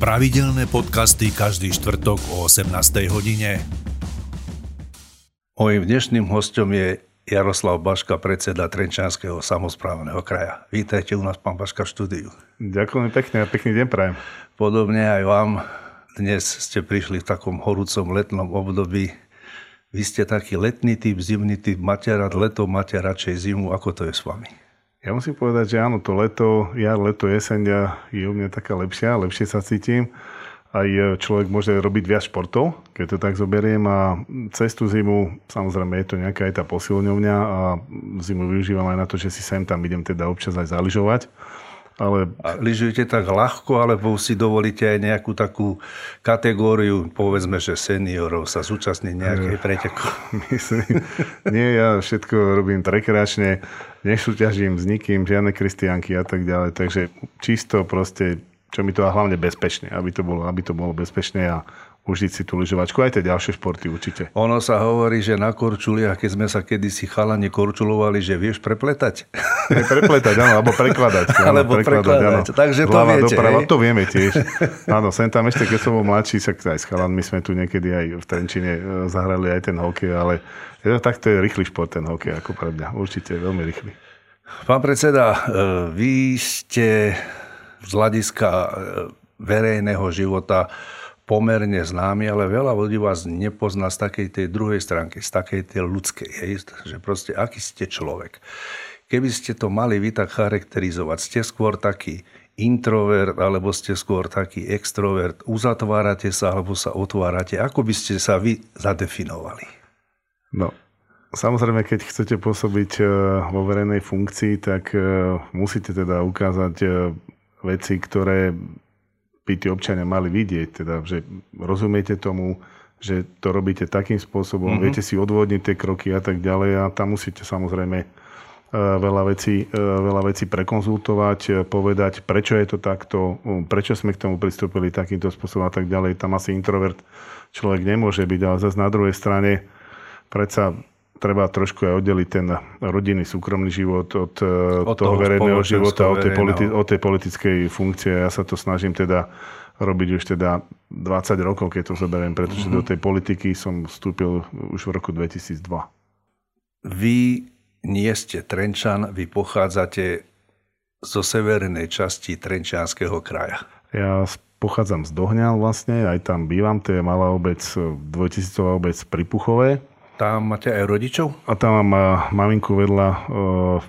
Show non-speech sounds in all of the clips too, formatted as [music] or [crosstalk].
Pravidelné podcasty každý štvrtok o 18. hodine. Mojím dnešným hostom je Jaroslav Baška, predseda Trenčanského samozprávneho kraja. Vítajte u nás, pán Baška, v štúdiu. Ďakujem pekne a pekný deň prajem. Podobne aj vám. Dnes ste prišli v takom horúcom letnom období. Vy ste taký letný typ, zimný typ, máte rád leto, máte radšej zimu. Ako to je s vami? Ja musím povedať, že áno, to leto, jar, leto, jeseň je u mňa taká lepšia, lepšie sa cítim. Aj e, človek môže robiť viac športov, keď to tak zoberiem a cestu zimu, samozrejme je to nejaká aj tá posilňovňa a zimu využívam aj na to, že si sem tam idem teda občas aj zaližovať ale... A lyžujete tak ľahko, alebo si dovolíte aj nejakú takú kategóriu, povedzme, že seniorov sa zúčastniť nejakej eh, preteku? [laughs] Myslím, nie, ja všetko robím rekreačne, nesúťažím s nikým, žiadne kristianky a tak ďalej, takže čisto proste, čo mi to a hlavne bezpečne, aby to bolo, aby to bolo bezpečné a užiť si tú lyžovačku, aj tie ďalšie športy určite. Ono sa hovorí, že na korčuliach, keď sme sa kedysi chalani korčulovali, že vieš prepletať. [laughs] Ne, prepletať, áno, alebo prekladať. Áno, alebo prekladať, prekladať áno. takže to Hlava viete. Doprava, to vieme tiež. [laughs] Áno, sem tam ešte, keď som bol mladší, sa aj s chalanmi sme tu niekedy aj v Trenčine e, zahrali aj ten hokej, ale tak to je rýchly šport ten hokej, ako pre mňa. Určite veľmi rýchly. Pán predseda, e, vy ste z hľadiska e, verejného života pomerne známy, ale veľa ľudí vás nepozná z takej tej druhej stránky, z takej tej ľudskej, hej, že proste aký ste človek. Keby ste to mali vy tak charakterizovať, ste skôr taký introvert, alebo ste skôr taký extrovert, uzatvárate sa, alebo sa otvárate, ako by ste sa vy zadefinovali? No, Samozrejme, keď chcete pôsobiť e, vo verejnej funkcii, tak e, musíte teda ukázať e, veci, ktoré by tí občania mali vidieť, teda, že rozumiete tomu, že to robíte takým spôsobom, mm-hmm. viete si odvodniť tie kroky a tak ďalej a tam musíte samozrejme e, veľa vecí, e, veľa vecí prekonzultovať, e, povedať, prečo je to takto, prečo sme k tomu pristúpili takýmto spôsobom a tak ďalej. Tam asi introvert človek nemôže byť, ale zase na druhej strane predsa treba trošku aj oddeliť ten rodinný súkromný život od, e, od toho, toho verejného života, od tej, politi- od tej politickej funkcie. Ja sa to snažím teda robiť už teda 20 rokov, keď to zoberiem, pretože mm-hmm. do tej politiky som vstúpil už v roku 2002. Vy nie ste Trenčan, vy pochádzate zo severnej časti Trenčianského kraja. Ja pochádzam z Dohňal vlastne, aj tam bývam, to je malá obec, dvojtisícová obec pri Puchové. Tam máte aj rodičov? A tam mám eh, maminku vedľa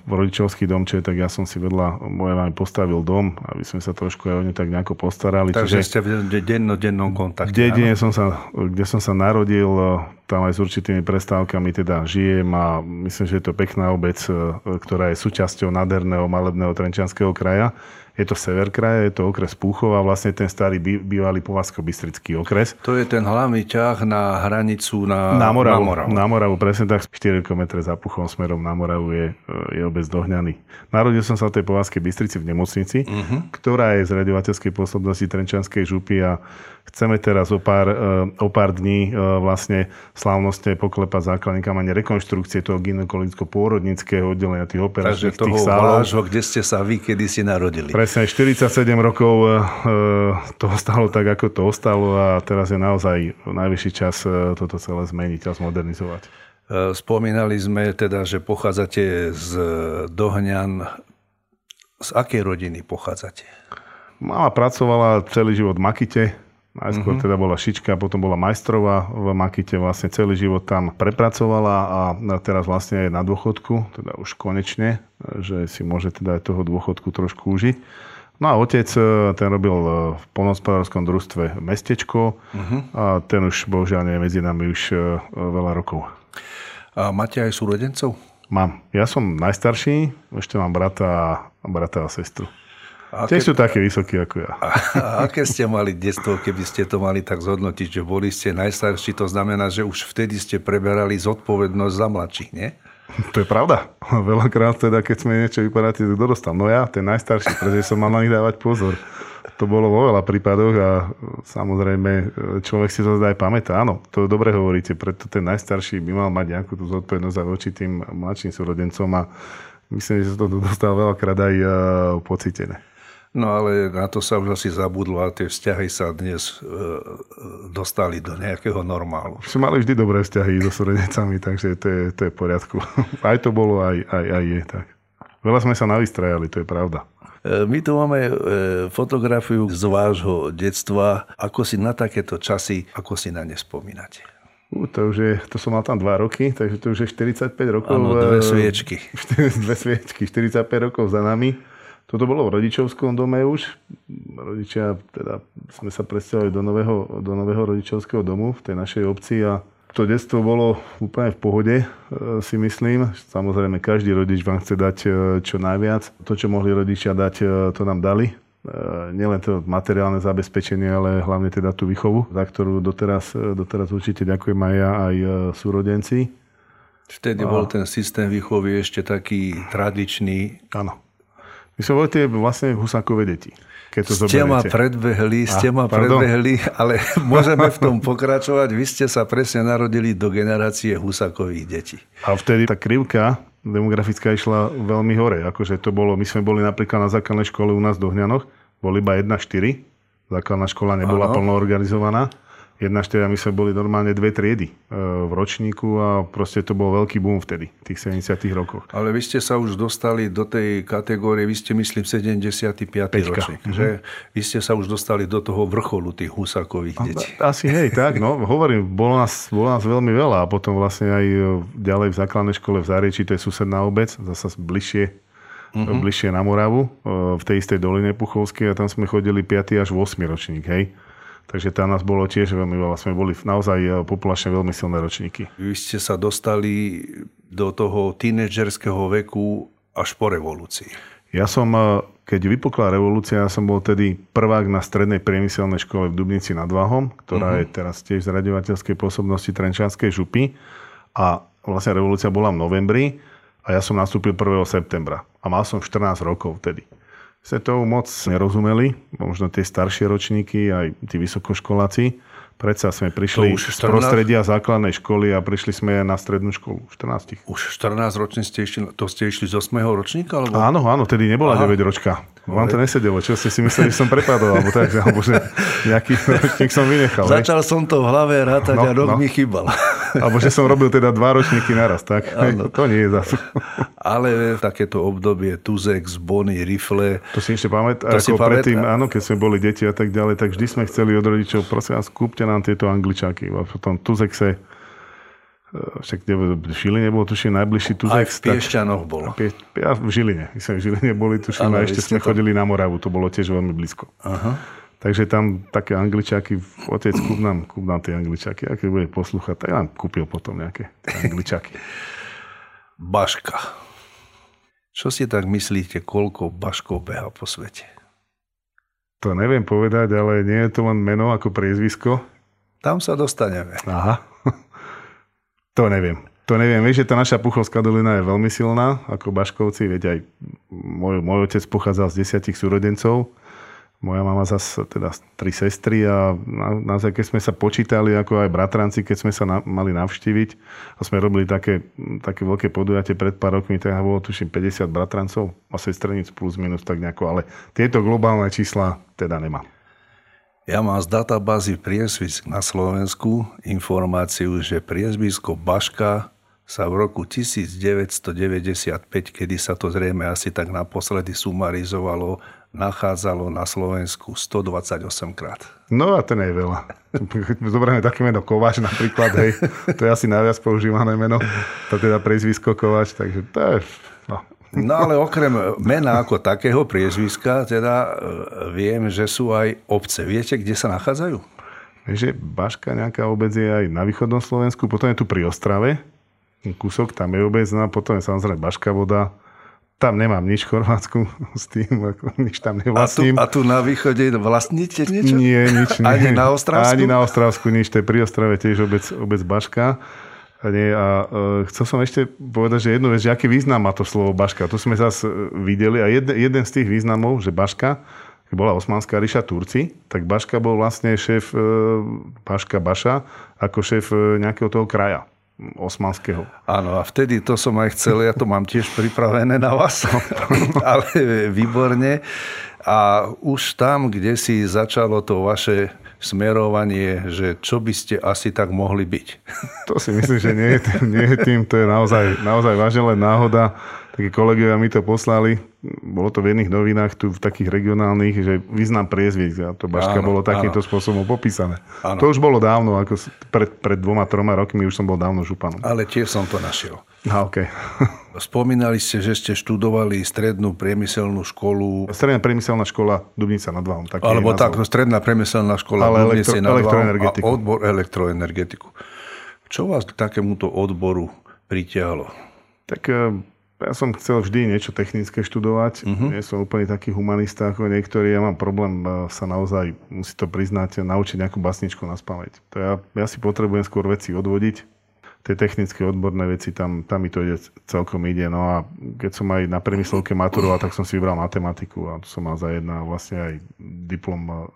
v eh, rodičovský domče, tak ja som si vedľa mojej mamy postavil dom, aby sme sa trošku aj o ňu tak nejako postarali. Takže Čiže ste v dennodennom kontakte. V dedine som sa, kde som sa narodil, eh, tam aj s určitými prestávkami teda žijem a myslím, že je to pekná obec, ktorá je súčasťou nádherného malebného Trenčianského kraja. Je to sever kraja, je to okres Púchov a vlastne ten starý bývalý Povazko-Bystrický okres. To je ten hlavný ťah na hranicu na, na, Moravu, na Moravu. Na Moravu, presne tak 4 km za Puchom smerom na Moravu je, je obec Dohňany. Narodil som sa v tej Povazkej Bystrici v nemocnici, uh-huh. ktorá je z radiovateľskej pôsobnosti Trenčanskej župy a Chceme teraz o pár, eh, o pár dní eh, vlastne slávnostne poklepať základníkam ani rekonštrukcie toho gynekologicko-pôrodnického oddelenia tých operačných tých sálov. vášho, kde ste sa vy kedy si narodili. Presne, 47 rokov eh, to ostalo tak, ako to ostalo a teraz je naozaj najvyšší čas toto celé zmeniť a zmodernizovať. Spomínali sme teda, že pochádzate z Dohňan. Z akej rodiny pochádzate? Mama pracovala celý život v Makite, Najskôr mm-hmm. teda bola šička, potom bola majstrová v Makite, vlastne celý život tam prepracovala a teraz vlastne je na dôchodku, teda už konečne, že si môže teda aj toho dôchodku trošku užiť. No a otec, e, ten robil v polnospodárskom družstve Mestečko uh-huh. a ten už bohužiaľ nie je medzi nami už e, veľa rokov. A máte aj súrodencov? Mám. Ja som najstarší, ešte mám brata, brata a sestru. A Tiež sú také vysokí ako ja. A, a aké ste mali detstvo, keby ste to mali tak zhodnotiť, že boli ste najstarší, to znamená, že už vtedy ste preberali zodpovednosť za mladších, nie? To je pravda. [laughs] Veľakrát teda, keď sme niečo vypadali, to kto dostal? No ja, ten najstarší, pretože som mal na nich dávať pozor. To bolo vo veľa prípadoch a samozrejme človek si to aj pamätá. Áno, to dobre hovoríte, preto ten najstarší by mal mať nejakú tú zodpovednosť aj voči tým mladším súrodencom a myslím, že sa to dostalo veľakrát aj pocitené. No ale na to sa už asi zabudlo a tie vzťahy sa dnes e, dostali do nejakého normálu. Sme mali vždy dobré vzťahy so súrodencami, takže to je, to je v poriadku. [laughs] Aj to bolo, aj, aj, aj je tak. Veľa sme sa navystrajali, to je pravda. E, my tu máme e, fotografiu z vášho detstva. Ako si na takéto časy, ako si na ne spomínate? Uh, to už je, to som mal tam 2 roky, takže to už je 45 rokov. Áno, dve sviečky. [laughs] dve sviečky, 45 rokov za nami. Toto bolo v rodičovskom dome už. Rodičia, teda sme sa presťahovali do nového, do nového rodičovského domu v tej našej obci a to detstvo bolo úplne v pohode, e, si myslím. Samozrejme, každý rodič vám chce dať e, čo najviac. To, čo mohli rodičia dať, e, to nám dali. Nielen to materiálne zabezpečenie, ale hlavne teda tú výchovu, za ktorú doteraz, doteraz určite ďakujem aj ja, aj súrodenci. Vtedy a... bol ten systém výchovy ešte taký tradičný. Áno. My sme boli tie vlastne Husákové deti. Keď to ste ma predbehli, ste ma predbehli, ale [laughs] môžeme v tom pokračovať. Vy ste sa presne narodili do generácie Husákových detí. A vtedy tá krivka demografická išla veľmi hore. Akože to bolo, my sme boli napríklad na základnej škole u nás v Dohňanoch, boli iba 1-4. Základná škola nebola ano. plno organizovaná. 1-4 my sme boli normálne dve triedy e, v ročníku a proste to bol veľký boom vtedy, v tých 70 rokoch. Ale vy ste sa už dostali do tej kategórie, vy ste myslím 75. Peťka. ročník, mm-hmm. že? Vy ste sa už dostali do toho vrcholu tých husákových detí. Asi hej, tak, no, hovorím, bolo nás, bolo nás veľmi veľa a potom vlastne aj e, ďalej v základnej škole v Zárieči, to je susedná obec, zase bližšie mm-hmm. bližšie na Moravu, e, v tej istej doline Puchovskej a tam sme chodili 5. až 8. ročník, hej. Takže tam nás bolo tiež veľmi veľa. Sme boli naozaj eh, populačne veľmi silné ročníky. Vy ste sa dostali do toho tínedžerského veku až po revolúcii. Ja som, eh, keď vypukla revolúcia, ja som bol tedy prvák na strednej priemyselnej škole v Dubnici nad Váhom, ktorá uh-huh. je teraz tiež z radiovateľskej pôsobnosti Trenčanskej župy. A vlastne revolúcia bola v novembri a ja som nastúpil 1. septembra. A mal som 14 rokov vtedy sme tomu moc nerozumeli, možno tie staršie ročníky, aj tí vysokoškoláci. Predsa sme prišli z prostredia základnej školy a prišli sme na strednú školu. 14. Už 14 ročne ste išli, to ste išli z 8. ročníka? Alebo? Áno, áno, tedy nebola Aha. 9 ročka. Vám to nesedelo, čo ste si mysleli, že som prepadol, alebo tak, alebo že nejaký [laughs] ročník som vynechal. Začal ne? som to v hlave rátať no, a rok no. mi chýbal. [laughs] Alebo že som robil teda dva ročníky naraz, tak? Ano. To nie je zase. [laughs] Ale takéto obdobie Tuzex, Bony, Rifle. To si ešte pamätáš, ako si predtým, áno, keď sme boli deti a tak ďalej, tak vždy sme chceli od rodičov, prosím vás, kúpte nám tieto angličáky. A potom Tuzexe však v Žiline bol tuším najbližší tu. Aj v Piešťanoch bol. Pie, ja v Žiline. My sme v Žiline boli tuším ano, a ešte sme to... chodili na Moravu. To bolo tiež veľmi blízko. Aha. Takže tam také angličáky, otec kúp nám, kúp nám tie angličáky. A keď bude poslúchať, tak nám kúpil potom nejaké angličáky. [laughs] Baška. Čo si tak myslíte, koľko baškov beha po svete? To neviem povedať, ale nie je to len meno ako priezvisko. Tam sa dostaneme. Aha. To neviem. To neviem. Vieš, že tá naša Puchovská dolina je veľmi silná, ako Baškovci. Veď aj môj, môj otec pochádzal z desiatich súrodencov. Moja mama zase teda tri sestry a na, na keď sme sa počítali ako aj bratranci, keď sme sa na, mali navštíviť a sme robili také, také veľké podujatie pred pár rokmi, tak bolo tuším 50 bratrancov a sestrenic plus minus tak nejako, ale tieto globálne čísla teda nemám. Ja mám z databázy priezvisk na Slovensku informáciu, že priezvisko Baška sa v roku 1995, kedy sa to zrejme asi tak naposledy sumarizovalo, nachádzalo na Slovensku 128 krát. No a to nie je veľa. [laughs] Zoberieme také meno Kováč napríklad, hej. To je asi najviac používané meno. To teda priezvisko Kováč, takže to je... No, ale okrem mena ako takého priezviska, teda e, viem, že sú aj obce. Viete, kde sa nachádzajú? Vieš, Baška nejaká obec je aj na východnom Slovensku, potom je tu pri Ostrave, kúsok, tam je obec, no a potom je samozrejme Baška voda, tam nemám nič v Chorvátsku [laughs] s tým, ako nič tam nevlastním. A tu, a tu na východe vlastníte niečo? Nie, nič nie. Ani na Ostravsku? Ani na Ostravsku nič, to je pri Ostrave tiež obec, obec Baška. A, nie, a uh, chcel som ešte povedať, že jednu vec, že aký význam má to slovo Baška. Tu sme zase videli a jeden, jeden z tých významov, že Baška, keď bola osmanská ríša Turci, tak Baška bol vlastne šéf uh, Baška Baša ako šéf uh, nejakého toho kraja osmanského. Áno, a vtedy to som aj chcel, ja to mám tiež pripravené na vás, [laughs] ale výborne. A už tam, kde si začalo to vaše smerovanie, že čo by ste asi tak mohli byť? To si myslím, že nie je tým, nie je tým to je naozaj, naozaj vážne len náhoda. Takí kolegovia mi to poslali, bolo to v jedných novinách tu v takých regionálnych, že význam priezvisk a to Baška áno, bolo takýmto áno. spôsobom popísané. Áno. To už bolo dávno, ako pred, pred dvoma, troma rokmi už som bol dávno županom. Ale tiež som to našiel. A, okay. [laughs] Spomínali ste, že ste študovali strednú priemyselnú školu. Stredná priemyselná škola Dubnica nad Váhom. Alebo tak, stredná priemyselná škola Ale Dubnice elektro, nad elektroenergetiku. A odbor elektroenergetiku. Čo vás k takémuto odboru pritiahlo? Tak e, ja som chcel vždy niečo technické študovať. Uh-huh. Nie som úplne taký humanista ako niektorí. Ja mám problém e, sa naozaj, musí to priznať, naučiť nejakú basničku na spameť. To ja, ja si potrebujem skôr veci odvodiť tie technické odborné veci, tam, tam mi to ide, celkom ide. No a keď som aj na premyslovke maturoval, tak som si vybral matematiku a to som mal za jedna vlastne aj diplom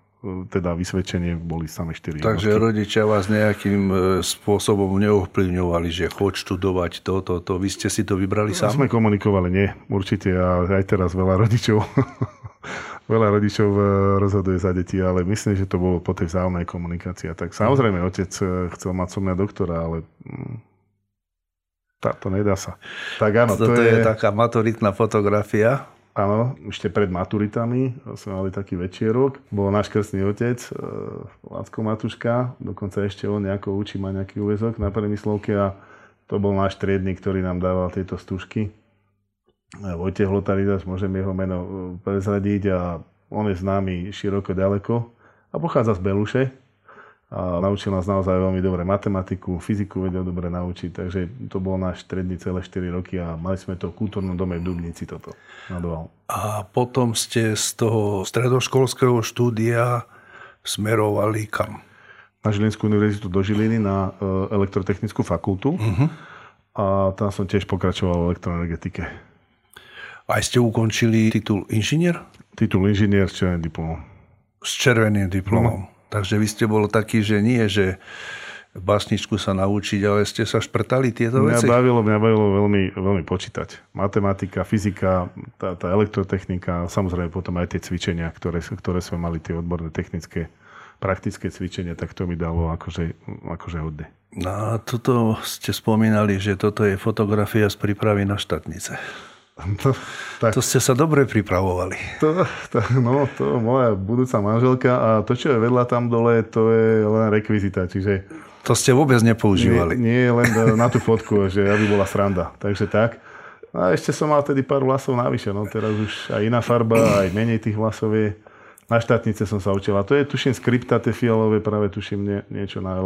teda vysvedčenie boli samé 4 Takže jednotky. rodičia vás nejakým e, spôsobom neovplyvňovali, že choď študovať toto, to, to. Vy ste si to vybrali no, sám? Sme komunikovali, nie, určite. A aj teraz veľa rodičov [laughs] veľa rodičov e, rozhoduje za deti, ale myslím, že to bolo po tej vzájomnej komunikácii. Tak samozrejme, otec e, chcel mať so mňa doktora, ale mm, to nedá sa. Tak áno, to, to je... je taká maturitná fotografia. Áno, ešte pred maturitami sme mali taký večierok. Bol náš krstný otec, e, Lacko Matuška, dokonca ešte on nejako učí, má nejaký úvezok na premyslovke a to bol náš triedny, ktorý nám dával tieto stužky. Vojtech Lotaridas, môžem jeho meno e, prezradiť a on je známy široko ďaleko a pochádza z Beluše a naučil nás naozaj veľmi dobre matematiku, fyziku vedel dobre naučiť, takže to bol náš stredný celé 4 roky a mali sme to v kultúrnom dome v Dubnici toto nadoval. A potom ste z toho stredoškolského štúdia smerovali kam? Na Žilinskú univerzitu do Žiliny na e, elektrotechnickú fakultu uh-huh. a tam som tiež pokračoval v elektroenergetike. Aj ste ukončili titul inžinier? Titul inžinier s červeným diplomom. S červeným diplomom. No. Takže vy ste bol taký, že nie, že básničku sa naučiť, ale ste sa šprtali tieto mňa veci? Bavilo, mňa bavilo veľmi, veľmi počítať. Matematika, fyzika, tá, tá elektrotechnika, samozrejme potom aj tie cvičenia, ktoré, ktoré sme mali, tie odborné technické, praktické cvičenia, tak to mi dalo akože, akože hodne. No a toto ste spomínali, že toto je fotografia z prípravy na štátnice. To, tak, to ste sa dobre pripravovali. To, to, no, to moja budúca manželka a to, čo je vedľa tam dole, to je len rekvizita, čiže... To ste vôbec nepoužívali. Nie, nie len na tú fotku, [laughs] že aby bola sranda. Takže tak. A ešte som mal tedy pár vlasov navyše, no teraz už aj iná farba, aj menej tých vlasov je. Na štátnice som sa učil. A to je, tuším, skripta, tie fialové, práve tuším nie, niečo na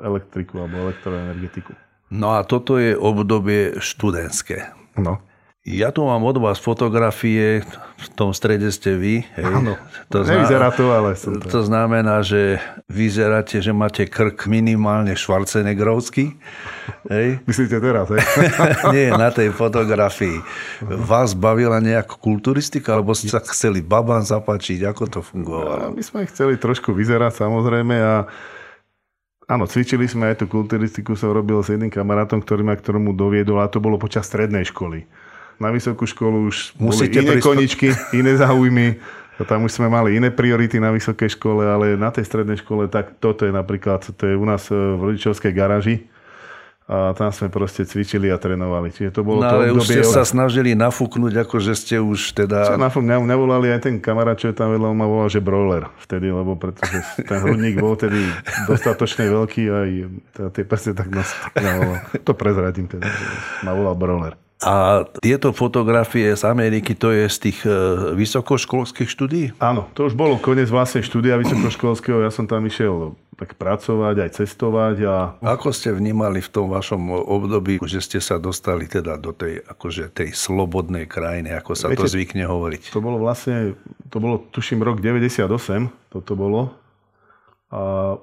elektriku alebo elektroenergetiku. No a toto je obdobie študentské. No. Ja tu mám od vás fotografie, v tom strede ste vy. Hej. Áno, to nevyzerá to, ale som to. To znamená, že vyzeráte, že máte krk minimálne švarcenegrovský. Hej. [laughs] Myslíte teraz, hej? [laughs] Nie, na tej fotografii. Vás bavila nejaká kulturistika, alebo ste sa chceli babám zapačiť? Ako to fungovalo? my sme chceli trošku vyzerať, samozrejme, a Áno, cvičili sme aj tú kulturistiku, som robil s jedným kamarátom, ktorý ma k tomu doviedol a to bolo počas strednej školy na vysokú školu už Musíte boli iné prispo... koničky, iné záujmy. Tam už sme mali iné priority na vysokej škole, ale na tej strednej škole, tak toto je napríklad, to je u nás e, v rodičovskej garáži a tam sme proste cvičili a trénovali. Čiže to bolo no, to ale už ste sa snažili nafúknuť, ako že ste už teda... Čo nafúk, mňa, volali aj ten kamarát, čo je tam vedľa, ma volal, že brawler vtedy, lebo pretože ten hrudník bol tedy dostatočne veľký a aj tie prste tak nás To prezradím teda, ma volal brawler. A tieto fotografie z Ameriky, to je z tých e, vysokoškolských štúdí? Áno, to už bolo koniec vlastne štúdia vysokoškolského. Ja som tam išiel tak pracovať, aj cestovať. A... Ako ste vnímali v tom vašom období, že ste sa dostali teda do tej, akože tej slobodnej krajiny, ako sa Viete, to zvykne hovoriť? To bolo vlastne, to bolo tuším rok 98, toto bolo. A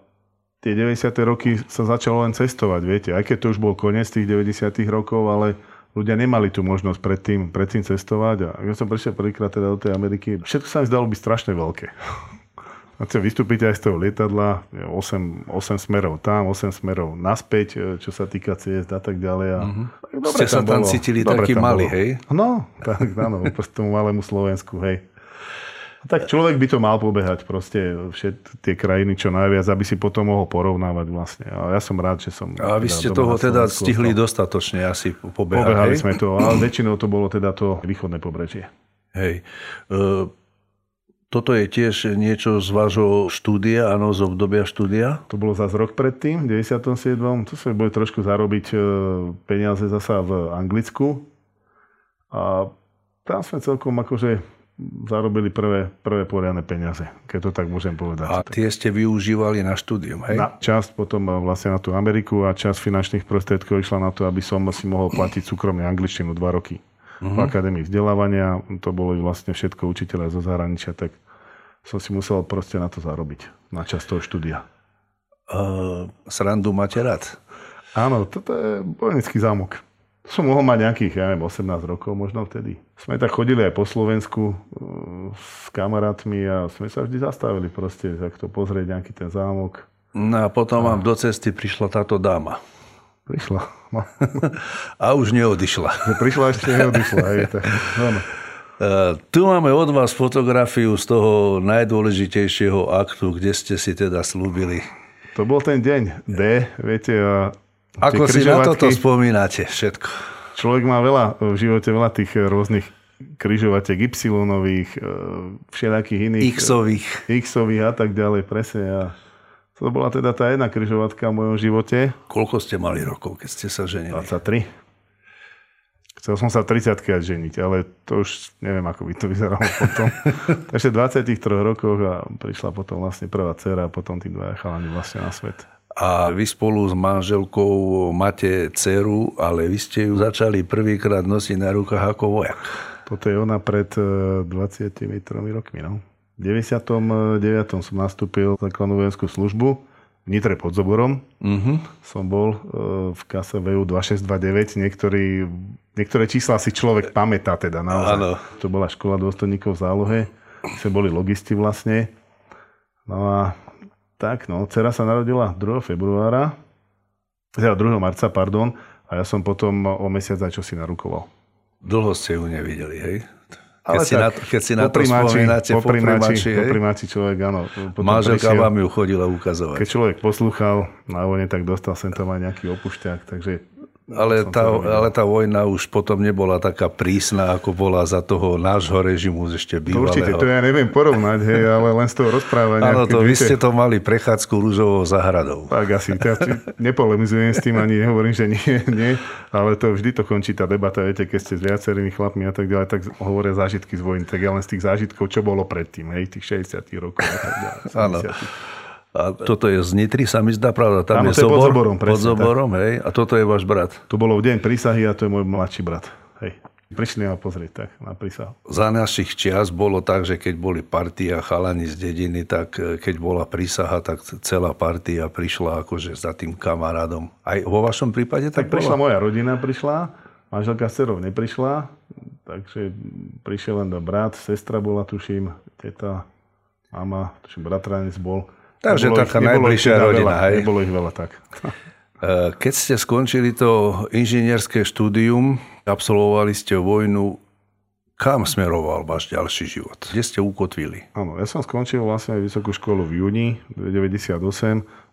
tie 90. roky sa začalo len cestovať, viete, aj keď to už bol koniec tých 90. rokov, ale ľudia nemali tú možnosť predtým, predtým cestovať. A ja som prišiel prvýkrát teda do tej Ameriky, všetko sa mi zdalo byť strašne veľké. [laughs] A chcem vystúpiť aj z toho lietadla, 8, 8 smerov tam, 8 smerov naspäť, e, čo sa týka ciest a tak ďalej. A mm-hmm. dobre Ste tam sa tam bolo. cítili dobre taký malý, hej? No, tak áno, tomu malému Slovensku, hej. Tak človek by to mal pobehať proste všet tie krajiny čo najviac, aby si potom mohol porovnávať vlastne. A ja som rád, že som... A vy ste toho teda stihli dostatočne asi pobehať. Pobehali hej? sme to, ale väčšinou to bolo teda to východné pobrežie. Hej. E, toto je tiež niečo z vášho štúdia, áno, z obdobia štúdia? To bolo zase rok predtým, v 97. Tu sme boli trošku zarobiť e, peniaze zasa v Anglicku. A tam sme celkom akože zarobili prvé, prvé poriadne peniaze, keď to tak môžem povedať. A tie ste využívali na štúdium, hej? Na časť potom vlastne na tú Ameriku a časť finančných prostriedkov išla na to, aby som si mohol platiť súkromne angličtinu dva roky uh-huh. v akadémii vzdelávania. To bolo vlastne všetko učiteľe zo zahraničia, tak som si musel proste na to zarobiť, na čas toho štúdia. Uh, srandu máte rád? Áno, toto je bojnický zámok. Som mohol mať nejakých, ja neviem, 18 rokov možno vtedy. Sme tak chodili aj po Slovensku uh, s kamarátmi a sme sa vždy zastavili proste, to pozrieť nejaký ten zámok. No a potom a... vám do cesty prišla táto dáma. Prišla. No. [laughs] A už neodišla. Prišla ešte neodišla. Hej, tak, no, no. Uh, tu máme od vás fotografiu z toho najdôležitejšieho aktu, kde ste si teda slúbili. To bol ten deň D, viete. A Ako si na toto spomínate všetko? Človek má veľa v živote, veľa tých rôznych križovatek Y-ových, e, všelijakých iných. X-ových. X-ových a tak ďalej, presne. A to bola teda tá jedna križovatka v mojom živote. Koľko ste mali rokov, keď ste sa ženili? 23. Chcel som sa 30 ženiť, ale to už neviem, ako by to vyzeralo [laughs] potom. Takže v 23 rokoch a prišla potom vlastne prvá dcera a potom tí dvaja chalani vlastne na svet. A vy spolu s manželkou máte dceru, ale vy ste ju začali prvýkrát nosiť na rukách ako vojak. Toto je ona pred 23 eh, rokmi, no. V 99. som nastúpil základnú vojenskú službu v Nitre pod Zoborom. Uh-huh. Som bol e, v kase VU 2629. Niektorý, niektoré čísla si človek pamätá teda naozaj. Ano. To bola škola dôstojníkov v zálohe. Sme boli logisti vlastne. No a tak, no, dcera sa narodila 2. februára, teda 2. marca, pardon, a ja som potom o mesiac čo si narukoval. Dlho ste ju nevideli, hej? Ale keď, si na, keď si na to spomínate, po primáči, po primáči človek, áno. Manželka vám ju chodila ukazovať. Keď človek poslúchal na vojne, tak dostal sem tam aj nejaký opušťák, takže ale tá, ale tá vojna už potom nebola taká prísna, ako bola za toho nášho režimu ešte bývalého. To určite, to ja neviem porovnať, hej, ale len z toho rozprávania. Áno, to vy ste to mali prechádzku rúžovou zahradou. Tak asi, ja nepolemizujem s tým, ani nehovorím, že nie, nie, ale to vždy to končí tá debata, viete, keď ste s viacerými chlapmi a tak ďalej, tak hovoria zážitky z vojny, tak ja len z tých zážitkov, čo bolo predtým, hej, tých 60 rokov a tak ďalej. Áno. A toto je z Nitry, sa mi zdá pravda. Tam Áno, je, Zobor, pod Zoborom, presne, pod Zoborom hej, a toto je váš brat. To bolo v deň prísahy a to je môj mladší brat. Hej. Prišli ma pozrieť tak na prísahu. Za našich čias bolo tak, že keď boli partia chalani z dediny, tak e, keď bola prísaha, tak celá partia prišla akože za tým kamarádom. Aj vo vašom prípade tak, tak prišla moja rodina, prišla, manželka Serov neprišla, takže prišiel len brat, sestra bola, tuším, teta, mama, tuším, bratranec bol. Takže nebolo taká ich, najbližšia rodina, veľa, hej? Nebolo ich veľa tak. [laughs] Eh, keď ste skončili to inžinierské štúdium, absolvovali ste vojnu, kam smeroval váš ďalší život? Kde ste ukotvili? Áno, ja som skončil vlastne vysokú školu v júni 98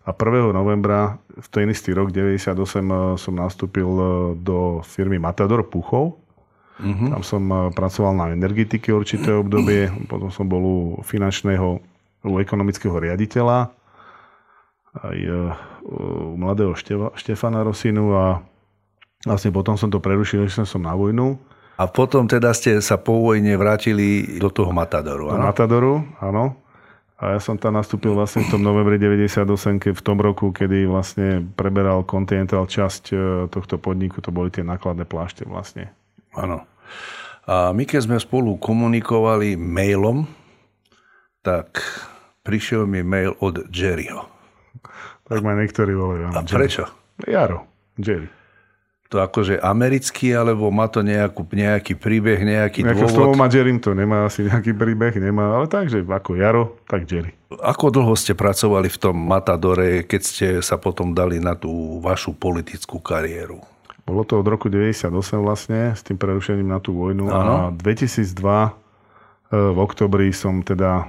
a 1. novembra v ten istý rok 98 eh, som nastúpil eh, do firmy Matador Puchov. Uh-huh. Tam som pracoval na energetike určité obdobie, potom som bol u finančného u ekonomického riaditeľa, aj e, u mladého Štefana Rosinu a vlastne potom som to prerušil, že som na vojnu. A potom teda ste sa po vojne vrátili do toho Matadoru, áno? Do Matadoru, áno. A ja som tam nastúpil vlastne v tom novembri 98, keď v tom roku, kedy vlastne preberal Continental časť e, tohto podniku, to boli tie nákladné plášte vlastne. Áno. A my keď sme spolu komunikovali mailom, tak prišiel mi mail od Jerryho. Tak ma niektorí volajú. A Jerry. prečo? Jaro, Jerry. To akože americký, alebo má to nejakú, nejaký príbeh, nejaký Nejaké dôvod? slovo má Jerry, to nemá asi nejaký príbeh, nemá, ale takže ako Jaro, tak Jerry. Ako dlho ste pracovali v tom Matadore, keď ste sa potom dali na tú vašu politickú kariéru? Bolo to od roku 98 vlastne, s tým prerušením na tú vojnu. Ano. A 2002 E, v oktobri som teda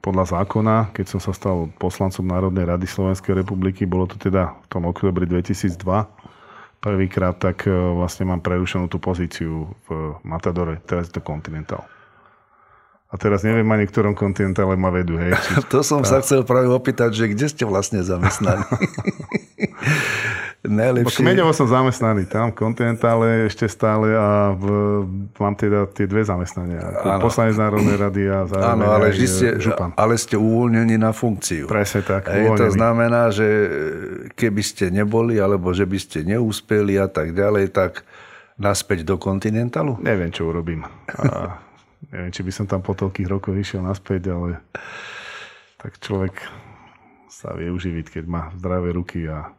podľa zákona, keď som sa stal poslancom Národnej rady Slovenskej republiky, bolo to teda v tom oktobri 2002, prvýkrát, tak vlastne mám prerušenú tú pozíciu v Matadore, teraz je to Continental. A teraz neviem ani, ktorom kontinentále ma vedú. Hej. Či... [laughs] to som tá. sa chcel práve opýtať, že kde ste vlastne zamestnaní? [laughs] Najlepšie. Kmeňovo som zamestnaný tam, v kontinentále ešte stále a v, mám teda tie dve zamestnania. Poslanec Národnej rady a zároveň Áno, ale, ste, župan. ale ste uvoľnení na funkciu. Presne tak. Hej, to znamená, že keby ste neboli, alebo že by ste neúspeli a tak ďalej, tak naspäť do kontinentálu? Neviem, čo urobím. A [laughs] neviem, či by som tam po toľkých rokoch išiel naspäť, ale tak človek sa vie uživiť, keď má zdravé ruky a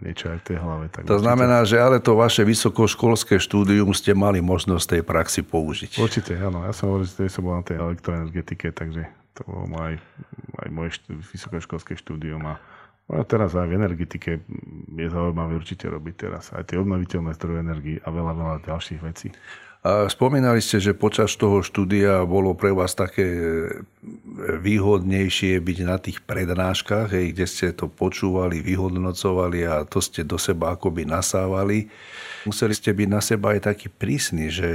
niečo aj v tej hlave. Tak to určite... znamená, že ale to vaše vysokoškolské štúdium ste mali možnosť tej praxi použiť. Určite, áno. Ja som hovoril, že som bol na tej elektroenergetike, takže to bolo aj, aj moje štú, vysokoškolské štúdium a a teraz aj v energetike je zaujímavé určite robiť teraz aj tie obnoviteľné zdroje energii a veľa, veľa ďalších vecí. Spomínali ste, že počas toho štúdia bolo pre vás také výhodnejšie byť na tých prednáškach, hej, kde ste to počúvali, vyhodnocovali a to ste do seba akoby nasávali. Museli ste byť na seba aj taký prísny, že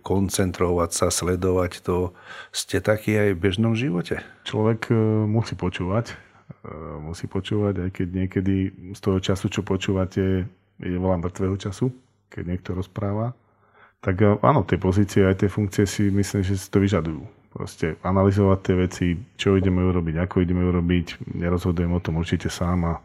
koncentrovať sa, sledovať to. Ste taký aj v bežnom živote? Človek e, musí počúvať. E, musí počúvať, aj keď niekedy z toho času, čo počúvate, je veľa mŕtvého času, keď niekto rozpráva tak áno, tie pozície aj tie funkcie si myslím, že si to vyžadujú. Proste analyzovať tie veci, čo ideme urobiť, ako ideme urobiť, nerozhodujem o tom určite sám a e,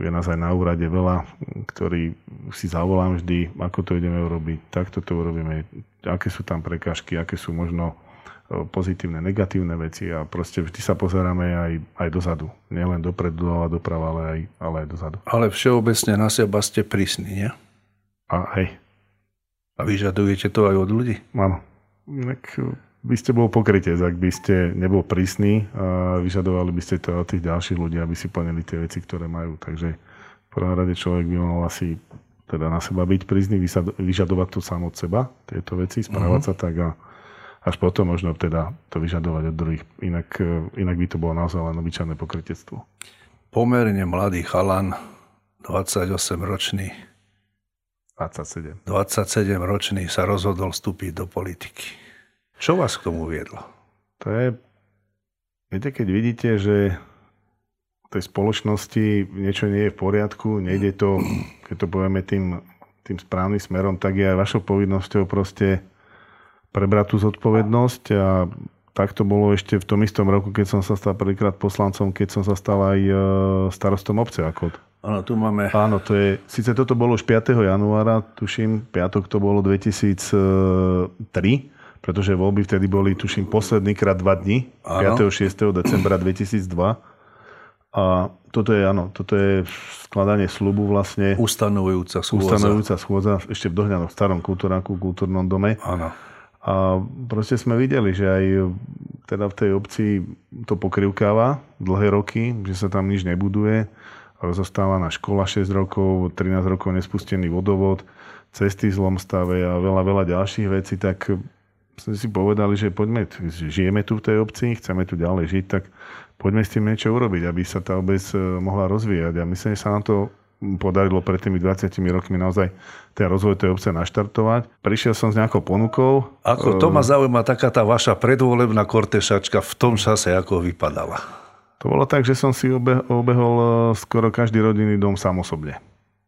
je nás aj na úrade veľa, ktorí si zavolám vždy, ako to ideme urobiť, takto to urobíme, aké sú tam prekážky, aké sú možno e, pozitívne, negatívne veci a proste vždy sa pozeráme aj, aj dozadu. Nielen dopredu, ale doprava, ale aj, ale aj dozadu. Ale všeobecne na seba ste prísni, nie? A hej, a vyžadujete to aj od ľudí? Áno. Tak by ste bol pokrytec, ak by ste nebol prísny a vyžadovali by ste to od tých ďalších ľudí, aby si plnili tie veci, ktoré majú. Takže v prvom rade človek by mal asi teda na seba byť prísny, vyžadovať to sám od seba, tieto veci, správať uh-huh. sa tak a až potom možno teda to vyžadovať od druhých. Inak, inak by to bolo naozaj len obyčajné pokrytectvo. Pomerne mladý chalan, 28 ročný, 27. 27 ročný sa rozhodol vstúpiť do politiky. Čo vás k tomu viedlo? To je, viete, keď vidíte, že v tej spoločnosti niečo nie je v poriadku, nejde to, keď to povieme tým, tým správnym smerom, tak je aj vašou povinnosťou proste prebrať tú zodpovednosť a tak to bolo ešte v tom istom roku, keď som sa stal prvýkrát poslancom, keď som sa stal aj e, starostom obce Akot. Áno, tu máme... Áno, to je... Síce toto bolo už 5. januára, tuším, piatok to bolo 2003, pretože voľby vtedy boli, tuším, posledný krát dva dní, 5. 6. decembra 2002. A toto je, áno, toto je skladanie slubu vlastne. Ustanovujúca schôdza. Ustanovujúca schôdza ešte v dohľadnom starom kultúráku, kultúrnom dome. Áno. A proste sme videli, že aj teda v tej obci to pokrivkáva dlhé roky, že sa tam nič nebuduje rozostávaná škola 6 rokov, 13 rokov nespustený vodovod, cesty v zlom stave a veľa, veľa ďalších vecí, tak sme si povedali, že poďme, žijeme tu v tej obci, chceme tu ďalej žiť, tak poďme s tým niečo urobiť, aby sa tá obec e, mohla rozvíjať. A myslím, že sa nám to podarilo pred tými 20 rokmi naozaj ten rozvoj tej obce naštartovať. Prišiel som s nejakou ponukou. Ako to ma zaujíma taká tá vaša predvolebná kortešačka v tom čase, ako vypadala. To bolo tak, že som si obe, obehol e, skoro každý rodinný dom sám osobne.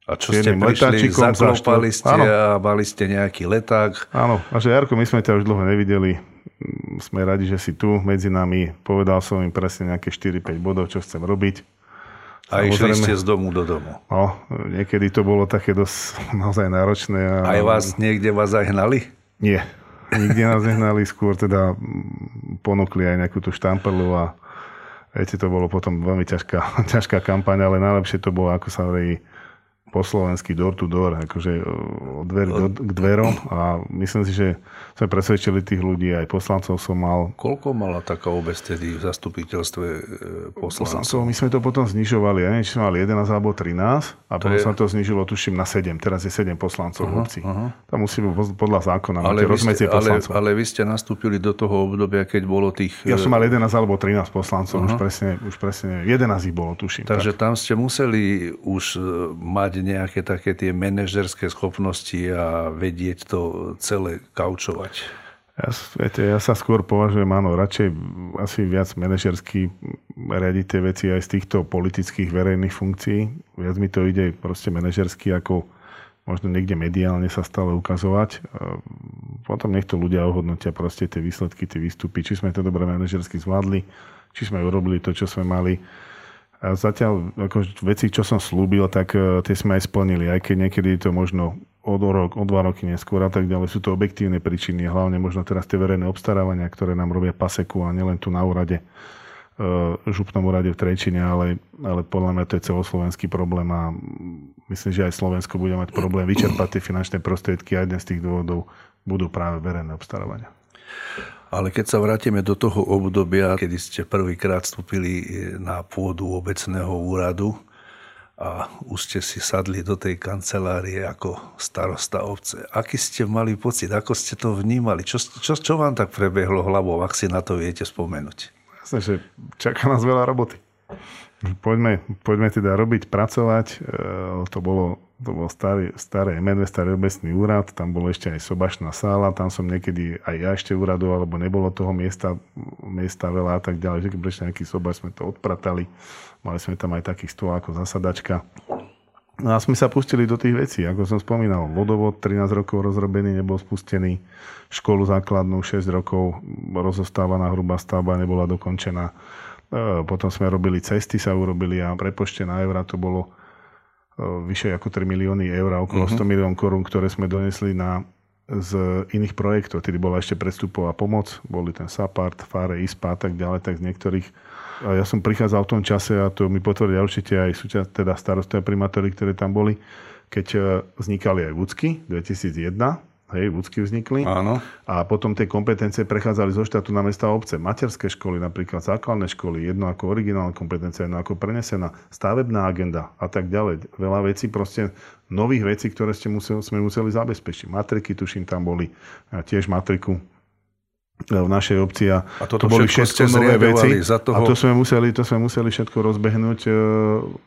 A čo ste prišli, zaklopali ste áno. a mali ste nejaký leták? Áno, a že Jarko, my sme ťa už dlho nevideli, sme radi, že si tu medzi nami. Povedal som im presne nejaké 4-5 bodov, čo chcem robiť. A išli ste z domu do domu. No, niekedy to bolo také dosť [laughs] naozaj náročné. A... Aj vás niekde vás aj hnali? Nie, nikde nás nehnali, skôr teda ponúkli aj nejakú tú štamperlu a Viete, to bolo potom veľmi ťažká, [laughs] ťažká kampaň, ale najlepšie to bolo, ako sa hovorí, po slovensky door to door, akože od dverí do, k dverom a myslím si, že sme presvedčili tých ľudí, aj poslancov som mal. Koľko mala taká obec tedy v zastupiteľstve e, poslancov? poslancov? My sme to potom znižovali, ja neviem, či sme mali 11 alebo 13 a potom je... sa to znižilo, tuším, na 7. Teraz je 7 poslancov uh-huh, v obci. Uh-huh. Tam musíme podľa zákona ale vy, ste, ale, ale vy ste nastúpili do toho obdobia, keď bolo tých... Ja som mal 11 alebo 13 poslancov, uh-huh. už, presne, už presne 11 ich bolo, tuším. Takže tak. tam ste museli už mať nejaké také tie manažerské schopnosti a vedieť to celé kaučovať? Ja, viete, ja sa skôr považujem, áno, radšej asi viac manažersky riadiť tie veci aj z týchto politických verejných funkcií. Viac mi to ide proste manažersky ako možno niekde mediálne sa stále ukazovať. Potom nech to ľudia ohodnotia proste tie výsledky, tie výstupy, či sme to dobre manažersky zvládli, či sme urobili to, čo sme mali. A zatiaľ ako veci, čo som slúbil, tak e, tie sme aj splnili, aj keď niekedy je to možno o, rok, o dva roky neskôr a tak ďalej. Sú to objektívne príčiny, hlavne možno teraz tie verejné obstarávania, ktoré nám robia paseku a nielen tu na úrade, e, župnom úrade v Trejčine, ale, ale podľa mňa to je celoslovenský problém a myslím, že aj Slovensko bude mať problém vyčerpať tie finančné prostriedky a jeden z tých dôvodov budú práve verejné obstarávania. Ale keď sa vrátime do toho obdobia, kedy ste prvýkrát vstúpili na pôdu obecného úradu a už ste si sadli do tej kancelárie ako starosta obce. Aký ste mali pocit? Ako ste to vnímali? Čo, čo, čo vám tak prebehlo hlavou, ak si na to viete spomenúť? Jasne, že čaká nás veľa roboty. Poďme, poďme teda robiť, pracovať. E, to bolo to bol starý, staré MNV, starý obecný úrad, tam bolo ešte aj sobašná sála, tam som niekedy aj ja ešte úradoval, lebo nebolo toho miesta, miesta veľa a tak ďalej. Že keď prišiel nejaký sobaš, sme to odpratali, mali sme tam aj taký stôl ako zasadačka. No a sme sa pustili do tých vecí, ako som spomínal, vodovod 13 rokov rozrobený, nebol spustený, školu základnú 6 rokov, rozostávaná hrubá stavba nebola dokončená. E, potom sme robili cesty, sa urobili a prepošte na Evra to bolo vyše ako 3 milióny eur okolo. Mhm. 100 milión korún, ktoré sme donesli na, z iných projektov. Tedy bola ešte predstupová pomoc, boli ten SAPART, FARE, ISPA a tak ďalej, tak z niektorých a ja som prichádzal v tom čase a to mi potvrdia určite aj súčasť, teda starostové primátory, ktoré tam boli, keď e, vznikali aj Vúcky 2001, hej, vúcky vznikli. Áno. A potom tie kompetencie prechádzali zo štátu na mesta a obce. Materské školy, napríklad základné školy, jedno ako originálna kompetencia, jedno ako prenesená, stavebná agenda a tak ďalej. Veľa vecí, proste nových vecí, ktoré ste museli, sme museli zabezpečiť. Matriky, tuším, tam boli. A tiež matriku v našej obci a, a toto to boli všetko nové veci za toho... a to sme, museli, to sme museli všetko rozbehnúť, e,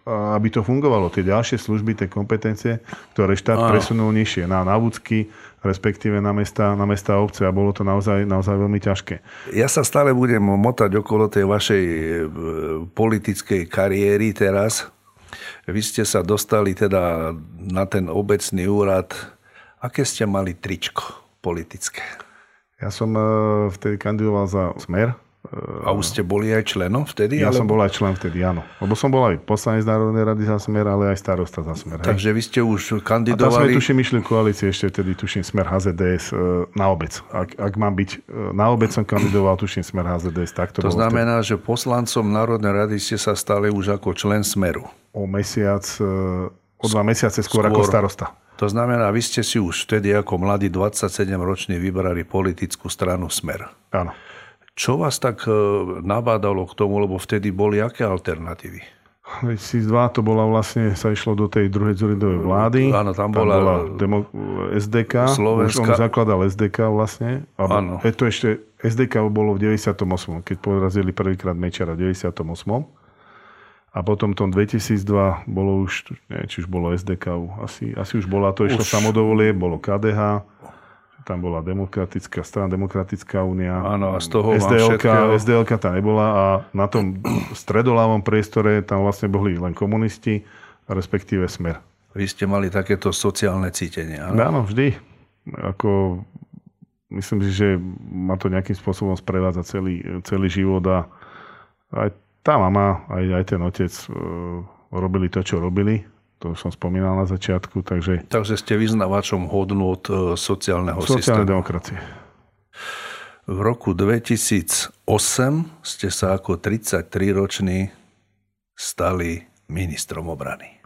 aby to fungovalo. Tie ďalšie služby, tie kompetencie, ktoré štát Áno. presunul nižšie na návudky, respektíve na mesta, na mesta a obce a bolo to naozaj, naozaj veľmi ťažké. Ja sa stále budem motať okolo tej vašej e, politickej kariéry teraz. Vy ste sa dostali teda na ten obecný úrad. Aké ste mali tričko politické? Ja som e, vtedy kandidoval za Smer. A už ste boli aj členom vtedy? Ja alebo? som bol aj člen vtedy, áno. Lebo som bol aj poslanec Národnej rady za Smer, ale aj starosta za Smer. Hej. Takže vy ste už kandidovali... A tam sme tuším išli koalície ešte vtedy, tuším Smer HZDS e, na obec. Ak, ak mám byť, e, na obec som kandidoval, tuším Smer HZDS. Tak to, to znamená, vtedy. že poslancom Národnej rady ste sa stali už ako člen Smeru. O mesiac, o dva mesiace skôr, skôr ako starosta. To znamená, vy ste si už vtedy ako mladý 27-ročný vybrali politickú stranu Smer. Áno. Čo vás tak e, nabádalo k tomu, lebo vtedy boli aké alternatívy? 2002 to bola vlastne, sa išlo do tej druhej Zurindovej vlády. Áno, tam, tam bola, bola demo, SDK. Slovenská. Už on zakladal SDK vlastne. Áno. Je to ešte, SDK bolo v 98. Keď porazili prvýkrát Mečara v 98. A potom tom 2002 bolo už, neviem, či už bolo SDK, asi, asi už bola, to išlo už... samodovolie, bolo KDH, tam bola demokratická strana, demokratická únia. Áno, a z toho SDLK, SDLK tam nebola a na tom stredolávom priestore tam vlastne boli len komunisti, respektíve Smer. Vy ste mali takéto sociálne cítenie, áno? Áno, vždy. Ako, myslím si, že ma to nejakým spôsobom sprevádza celý, celý život a aj tá mama, aj, aj ten otec e, robili to, čo robili. To som spomínal na začiatku. Takže, takže ste vyznavačom hodnot e, sociálneho Sociálnej systému. demokracie. V roku 2008 ste sa ako 33-ročný stali ministrom obrany.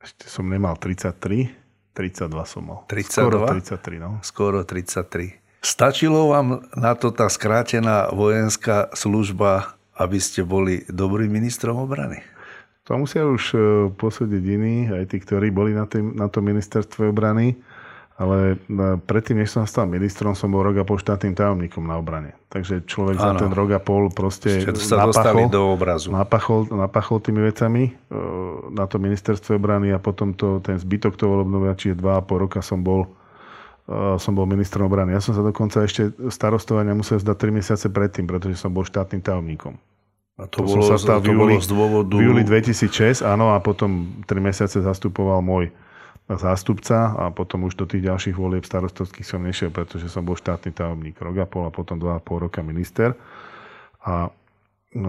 Ešte som nemal 33, 32 som mal. 32? Skoro 33, no. Skoro 33. Stačilo vám na to tá skrátená vojenská služba, aby ste boli dobrým ministrom obrany? To musia už e, posúdiť iní, aj tí, ktorí boli na, tým, na tom ministerstve obrany. Ale e, predtým, než som stal ministrom, som bol rok a pol štátnym tajomníkom na obrane. Takže človek ano. za ten rok a pol proste sa napachol, do obrazu. Napachol, napachol tými vecami e, na to ministerstve obrany a potom to, ten zbytok toho volebného, čiže dva a pol roka som bol som bol ministrom obrany. Ja som sa dokonca ešte starostovania musel zdať 3 mesiace predtým, pretože som bol štátnym tajomníkom. A to, to bolo, sa stal v júli, z dôvodu... V júli 2006, áno, a potom 3 mesiace zastupoval môj zástupca a potom už do tých ďalších volieb starostovských som nešiel, pretože som bol štátny tajomník rok a pol a potom 2,5 roka minister. A e,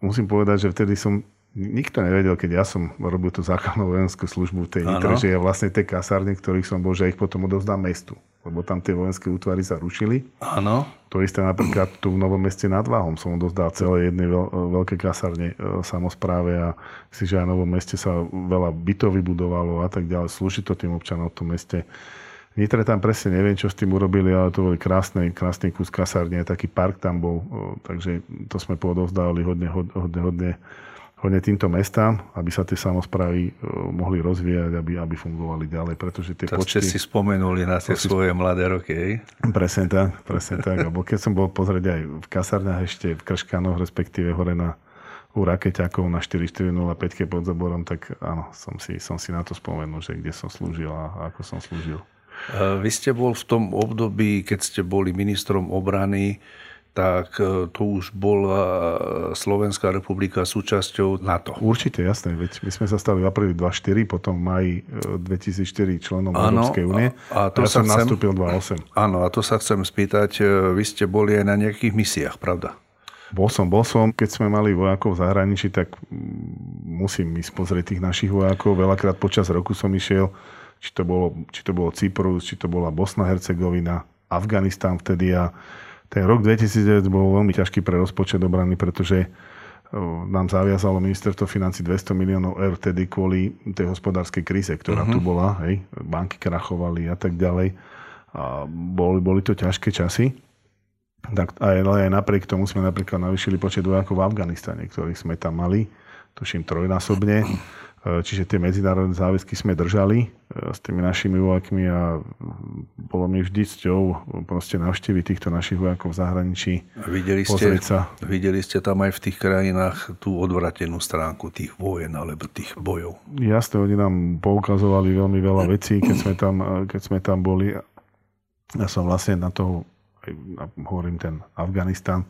musím povedať, že vtedy som nikto nevedel, keď ja som robil tú základnú vojenskú službu v tej Nitre, že ja vlastne tie kasárne, ktorých som bol, že ich potom odovzdám mestu. Lebo tam tie vojenské útvary sa rušili. Áno. To isté napríklad tu v Novom meste nad Váhom som odozdal celé jednej veľ, veľké kasárne e, samozpráve a si, že aj v Novom meste sa veľa bytov vybudovalo a tak ďalej. Slúži to tým občanom v tom meste. Nitre tam presne neviem, čo s tým urobili, ale to boli krásny, krásny kus kasárne, taký park tam bol, e, takže to sme poodovzdávali hodne, hodne, hodne, hodne hodne týmto mestám, aby sa tie samozprávy e, mohli rozvíjať, aby, aby fungovali ďalej, pretože tie to počty... ste si spomenuli na tie svoje mladé roky, hej? Presne tak, presne tak. Lebo keď som bol pozrieť aj v kasárniach ešte v Krškanoch, respektíve hore na u rakeťakov na 4405 pod zaborom, tak áno, som si, som si na to spomenul, že kde som slúžil a ako som slúžil. Vy ste bol v tom období, keď ste boli ministrom obrany, tak e, to už bola Slovenská republika súčasťou NATO. Určite, jasné. Veď my sme sa stali v apríli 2004, potom v maji 2004 e, členom ano, Európskej únie. A, a to ja sa som chcem, nastúpil 2008. Áno, a to sa chcem spýtať. E, vy ste boli aj na nejakých misiách, pravda? Bol som, bol som. Keď sme mali vojakov v zahraničí, tak musím ísť pozrieť tých našich vojakov. Veľakrát počas roku som išiel, či to bolo, či to bolo Cyprus, či to bola Bosna, Hercegovina, Afganistán vtedy a ten rok 2009 bol veľmi ťažký pre rozpočet obrany, pretože nám zaviazalo ministerstvo financí 200 miliónov eur vtedy kvôli tej hospodárskej kríze, ktorá uh-huh. tu bola. Hej, banky krachovali a tak ďalej. A boli, boli to ťažké časy. Tak, ale aj napriek tomu sme napríklad navýšili počet vojakov v Afganistane, ktorých sme tam mali, tuším trojnásobne. E, čiže tie medzinárodné záväzky sme držali e, s tými našimi vojakmi a bolo mi vždy cťou proste navštíviť týchto našich vojakov v zahraničí. Videli ste, sa. videli ste tam aj v tých krajinách tú odvratenú stránku tých vojen alebo tých bojov? Jasne, oni nám poukazovali veľmi veľa vecí, keď sme tam, keď sme tam boli. Ja som vlastne na toho, hovorím ten Afganistan,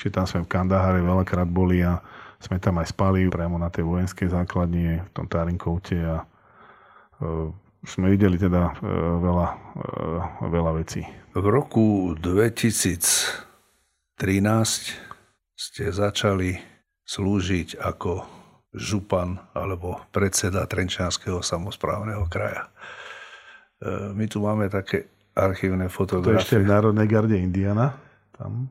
čiže tam sme v Kandahare veľakrát boli a sme tam aj spali priamo na tej vojenskej základni v tom Tarinkoute a e, sme videli teda e, veľa, e, veľa vecí. V roku 2013 ste začali slúžiť ako župan alebo predseda Trenčanského samozprávneho kraja. My tu máme také archívne fotografie. To ešte v Národnej garde Indiana. Tam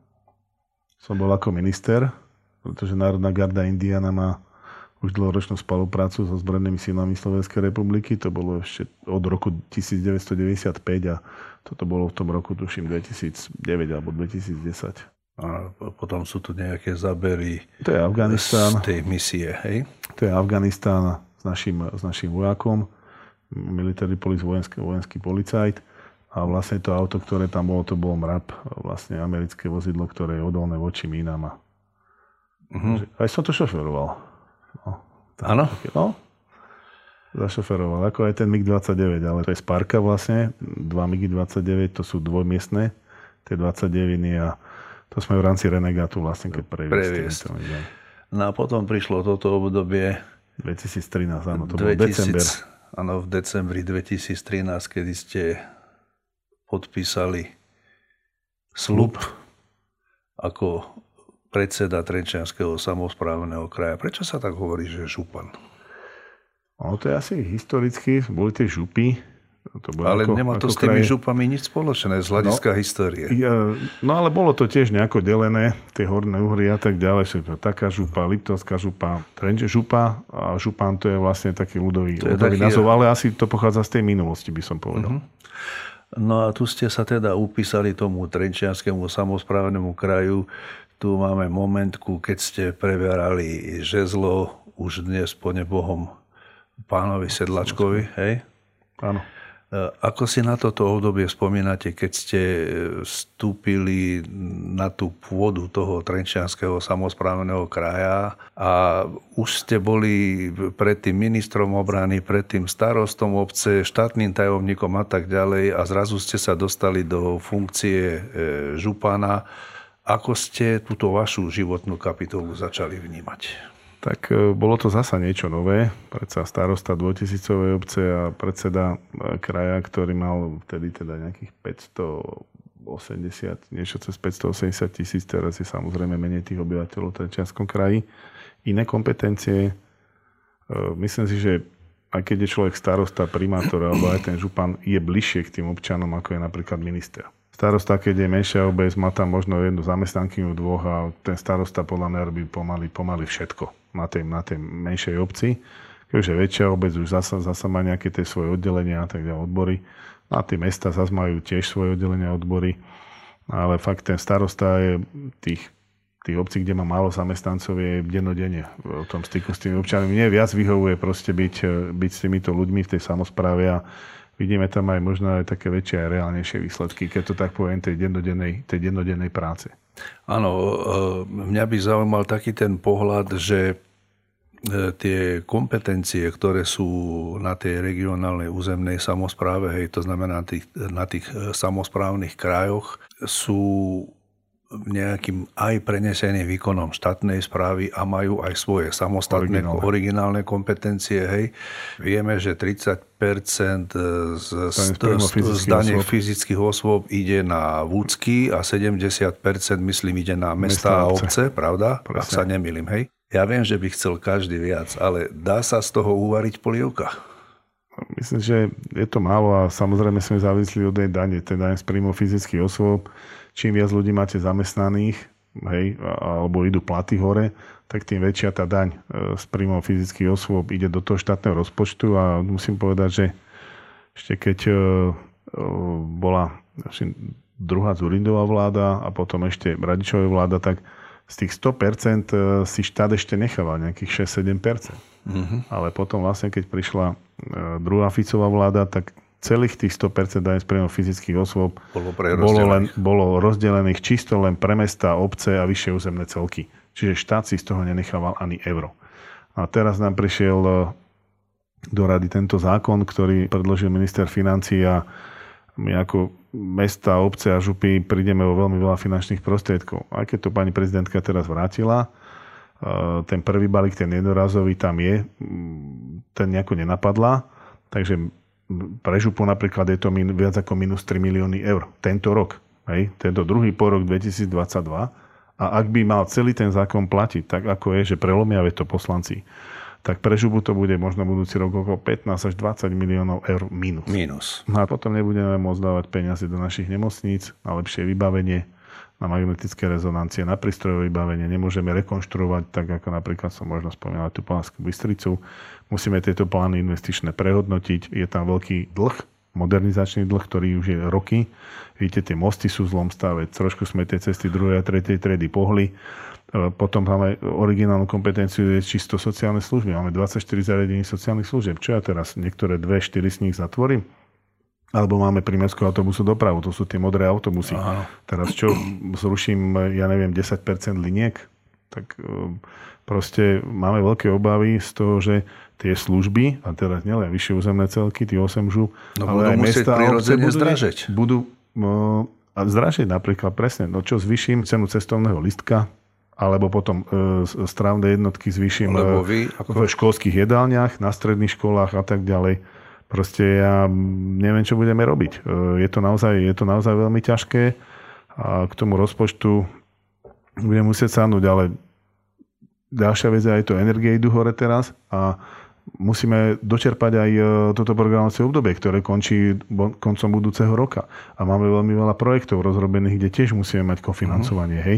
som bol ako minister pretože Národná garda Indiana má už dlhoročnú spoluprácu so zbrojnými silami Slovenskej republiky. To bolo ešte od roku 1995 a toto bolo v tom roku, tuším, 2009 alebo 2010. A potom sú tu nejaké zabery to je Afganistán, z tej misie, hej? To je Afganistán s našim, s našim vojakom, military police, vojenský, vojenský policajt. A vlastne to auto, ktoré tam bolo, to bol MRAP, vlastne americké vozidlo, ktoré je odolné voči mínam a Uh-huh. Aj som to šoferoval. No, Áno? No, zašoferoval, ako aj ten MiG-29, ale to je Sparka vlastne, dva MiG-29, to sú dvojmiestné, tie 29 a to sme v rámci Renegátu vlastne keď previesť. No a potom prišlo toto obdobie 2013, áno, to 2000, bol december. Áno, v decembri 2013, kedy ste podpísali slub ako predseda Trenčianského samozprávneho kraja. Prečo sa tak hovorí, že župan? No, to je asi historicky, boli tie župy, To ale ako, nemá to s tými kraj... župami nič spoločné z hľadiska no, histórie. Ja, no ale bolo to tiež nejako delené, tie horné uhry a tak ďalej. Taká župa, Liptovská župa, Trenče župa a župan to je vlastne taký ľudový, ľudový názov, ale asi to pochádza z tej minulosti, by som povedal. Uh-huh. No a tu ste sa teda upísali tomu Trenčianskému samozprávnemu kraju. Tu máme momentku, keď ste preberali žezlo už dnes po nebohom pánovi Sedlačkovi, hej? Áno. E, ako si na toto obdobie spomínate, keď ste e, vstúpili na tú pôdu toho Trenčianského samozprávneho kraja a už ste boli predtým ministrom obrany, predtým starostom obce, štátnym tajomníkom a tak ďalej a zrazu ste sa dostali do funkcie e, župana. Ako ste túto vašu životnú kapitolu začali vnímať? tak e, bolo to zasa niečo nové. Predsa starosta 2000 obce a predseda e, kraja, ktorý mal vtedy teda nejakých 580, niečo cez 580 tisíc, teraz je samozrejme menej tých obyvateľov v Trenčianskom kraji. Iné kompetencie. E, myslím si, že aj keď je človek starosta, primátor alebo aj ten župan, je bližšie k tým občanom, ako je napríklad minister starosta, keď je menšia obec, má tam možno jednu zamestnankyňu, dvoch a ten starosta podľa mňa robí pomaly, pomaly všetko na tej, na tej menšej obci. Keďže väčšia obec už zasa, zasa má nejaké tie svoje oddelenia a tak ďalej odbory. A tie mesta zase majú tiež svoje oddelenia odbory. Ale fakt ten starosta je tých, tých obcí, kde má málo zamestnancov, je dennodenne v tom styku s tými občanmi. Mne viac vyhovuje proste byť, byť s týmito ľuďmi v tej samozpráve a vidíme tam aj možno aj také väčšie a reálnejšie výsledky, keď to tak poviem, tej dennodennej, tej dennodennej práce. Áno, e, mňa by zaujímal taký ten pohľad, že e, tie kompetencie, ktoré sú na tej regionálnej územnej samozpráve, hej, to znamená na tých, na tých e, samozprávnych krajoch, sú nejakým aj preneseným výkonom štátnej správy a majú aj svoje samostatné originálne, originálne kompetencie. Hej. Vieme, že 30 z, z, z dane fyzických osôb ide na vúcky a 70 myslím ide na mesta a obce, pravda? Presne. Ak sa nemýlim, hej? Ja viem, že by chcel každý viac, ale dá sa z toho uvariť polievka? Myslím, že je to málo a samozrejme sme závislí od tej dane, teda aj z príjmu fyzických osôb čím viac ľudí máte zamestnaných, hej, alebo idú platy hore, tak tým väčšia tá daň e, z príjmov fyzických osôb ide do toho štátneho rozpočtu a musím povedať, že ešte keď e, e, bola druhá Zurindová vláda a potom ešte Radičová vláda, tak z tých 100% si štát ešte nechával nejakých 6-7%. Mm-hmm. Ale potom vlastne, keď prišla druhá Ficová vláda, tak celých tých 100% daň z príjmu fyzických osôb bolo, bolo, len, bolo rozdelených čisto len pre mesta, obce a vyššie územné celky. Čiže štát si z toho nenechával ani euro. A teraz nám prišiel e, do rady tento zákon, ktorý predložil minister financí a my ako mesta, obce a župy prídeme o veľmi veľa finančných prostriedkov. Aj keď to pani prezidentka teraz vrátila, e, ten prvý balík, ten jednorazový tam je, ten nejako nenapadla, takže pre župu napríklad je to min, viac ako minus 3 milióny eur tento rok. Hej, tento druhý porok 2022. A ak by mal celý ten zákon platiť, tak ako je, že prelomia to poslanci, tak pre žubu to bude možno budúci rok okolo 15 až 20 miliónov eur minus. Minus. No a potom nebudeme môcť dávať peniaze do našich nemocníc na lepšie vybavenie, na magnetické rezonancie, na prístrojové vybavenie. Nemôžeme rekonštruovať, tak ako napríklad som možno spomínal tú Pánskú Bystricu. Musíme tieto plány investičné prehodnotiť. Je tam veľký dlh, modernizačný dlh, ktorý už je roky. Vidíte, tie mosty sú v zlom stave. Trošku sme tie cesty druhej a tretej triedy pohli. E, potom máme originálnu kompetenciu je čisto sociálne služby. Máme 24 zariadení sociálnych služieb. Čo ja teraz niektoré dve, štyri z nich zatvorím? Alebo máme primárskú autobusu dopravu, to sú tie modré autobusy. Aha. Teraz čo, zruším, ja neviem, 10% liniek? Tak e, proste máme veľké obavy z toho, že tie služby, a teraz nielen vyššie územné celky, tie 8 žú, no, ale aj mesta a obce budú, zdražeť. budú uh, a zdražiť napríklad presne, no čo zvyším cenu cestovného listka, alebo potom e, strávne jednotky zvýšim vy, ako... v školských jedálniach, na stredných školách a tak ďalej Proste ja neviem, čo budeme robiť. E, je to naozaj, je to naozaj veľmi ťažké a k tomu rozpočtu budem musieť sáhnuť, ale ďalšia vec je aj to energie idú hore teraz a musíme dočerpať aj e, toto programovacie obdobie, ktoré končí koncom budúceho roka. A máme veľmi veľa projektov rozrobených, kde tiež musíme mať kofinancovanie. Uh-huh. Hej.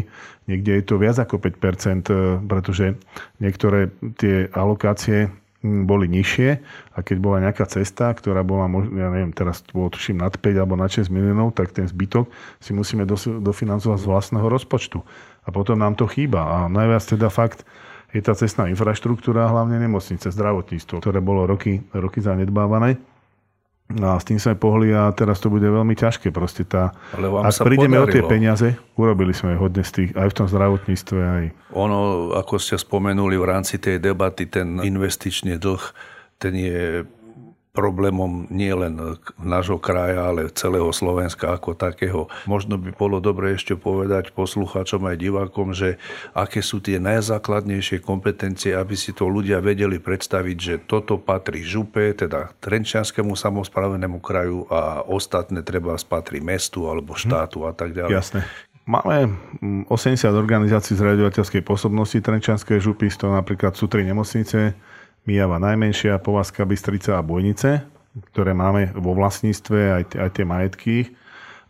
Niekde je to viac ako 5%, e, pretože niektoré tie alokácie boli nižšie a keď bola nejaká cesta, ktorá bola, ja neviem, teraz bolo tuším nad 5 alebo nad 6 miliónov, tak ten zbytok si musíme dofinancovať z vlastného rozpočtu. A potom nám to chýba. A najviac teda fakt je tá cestná infraštruktúra, hlavne nemocnice, zdravotníctvo, ktoré bolo roky, roky zanedbávané. No a s tým sme pohli a teraz to bude veľmi ťažké. Proste tá, Ale vám ak prídeme podarilo. o tie peniaze, urobili sme hodne z tých, aj v tom zdravotníctve. Aj... Ono, ako ste spomenuli v rámci tej debaty, ten investičný dlh, ten je problémom nie len nášho kraja, ale celého Slovenska ako takého. Možno by bolo dobre ešte povedať poslucháčom aj divákom, že aké sú tie najzákladnejšie kompetencie, aby si to ľudia vedeli predstaviť, že toto patrí župe, teda Trenčianskému samozpravenému kraju a ostatné treba spatrí mestu alebo štátu a tak ďalej. Jasné. Máme 80 mm, organizácií zriadovateľskej pôsobnosti Trenčianskej župy, z toho napríklad sú tri nemocnice, Mijava najmenšia, Povazka Bystrica a Bojnice, ktoré máme vo vlastníctve, aj, aj tie majetky.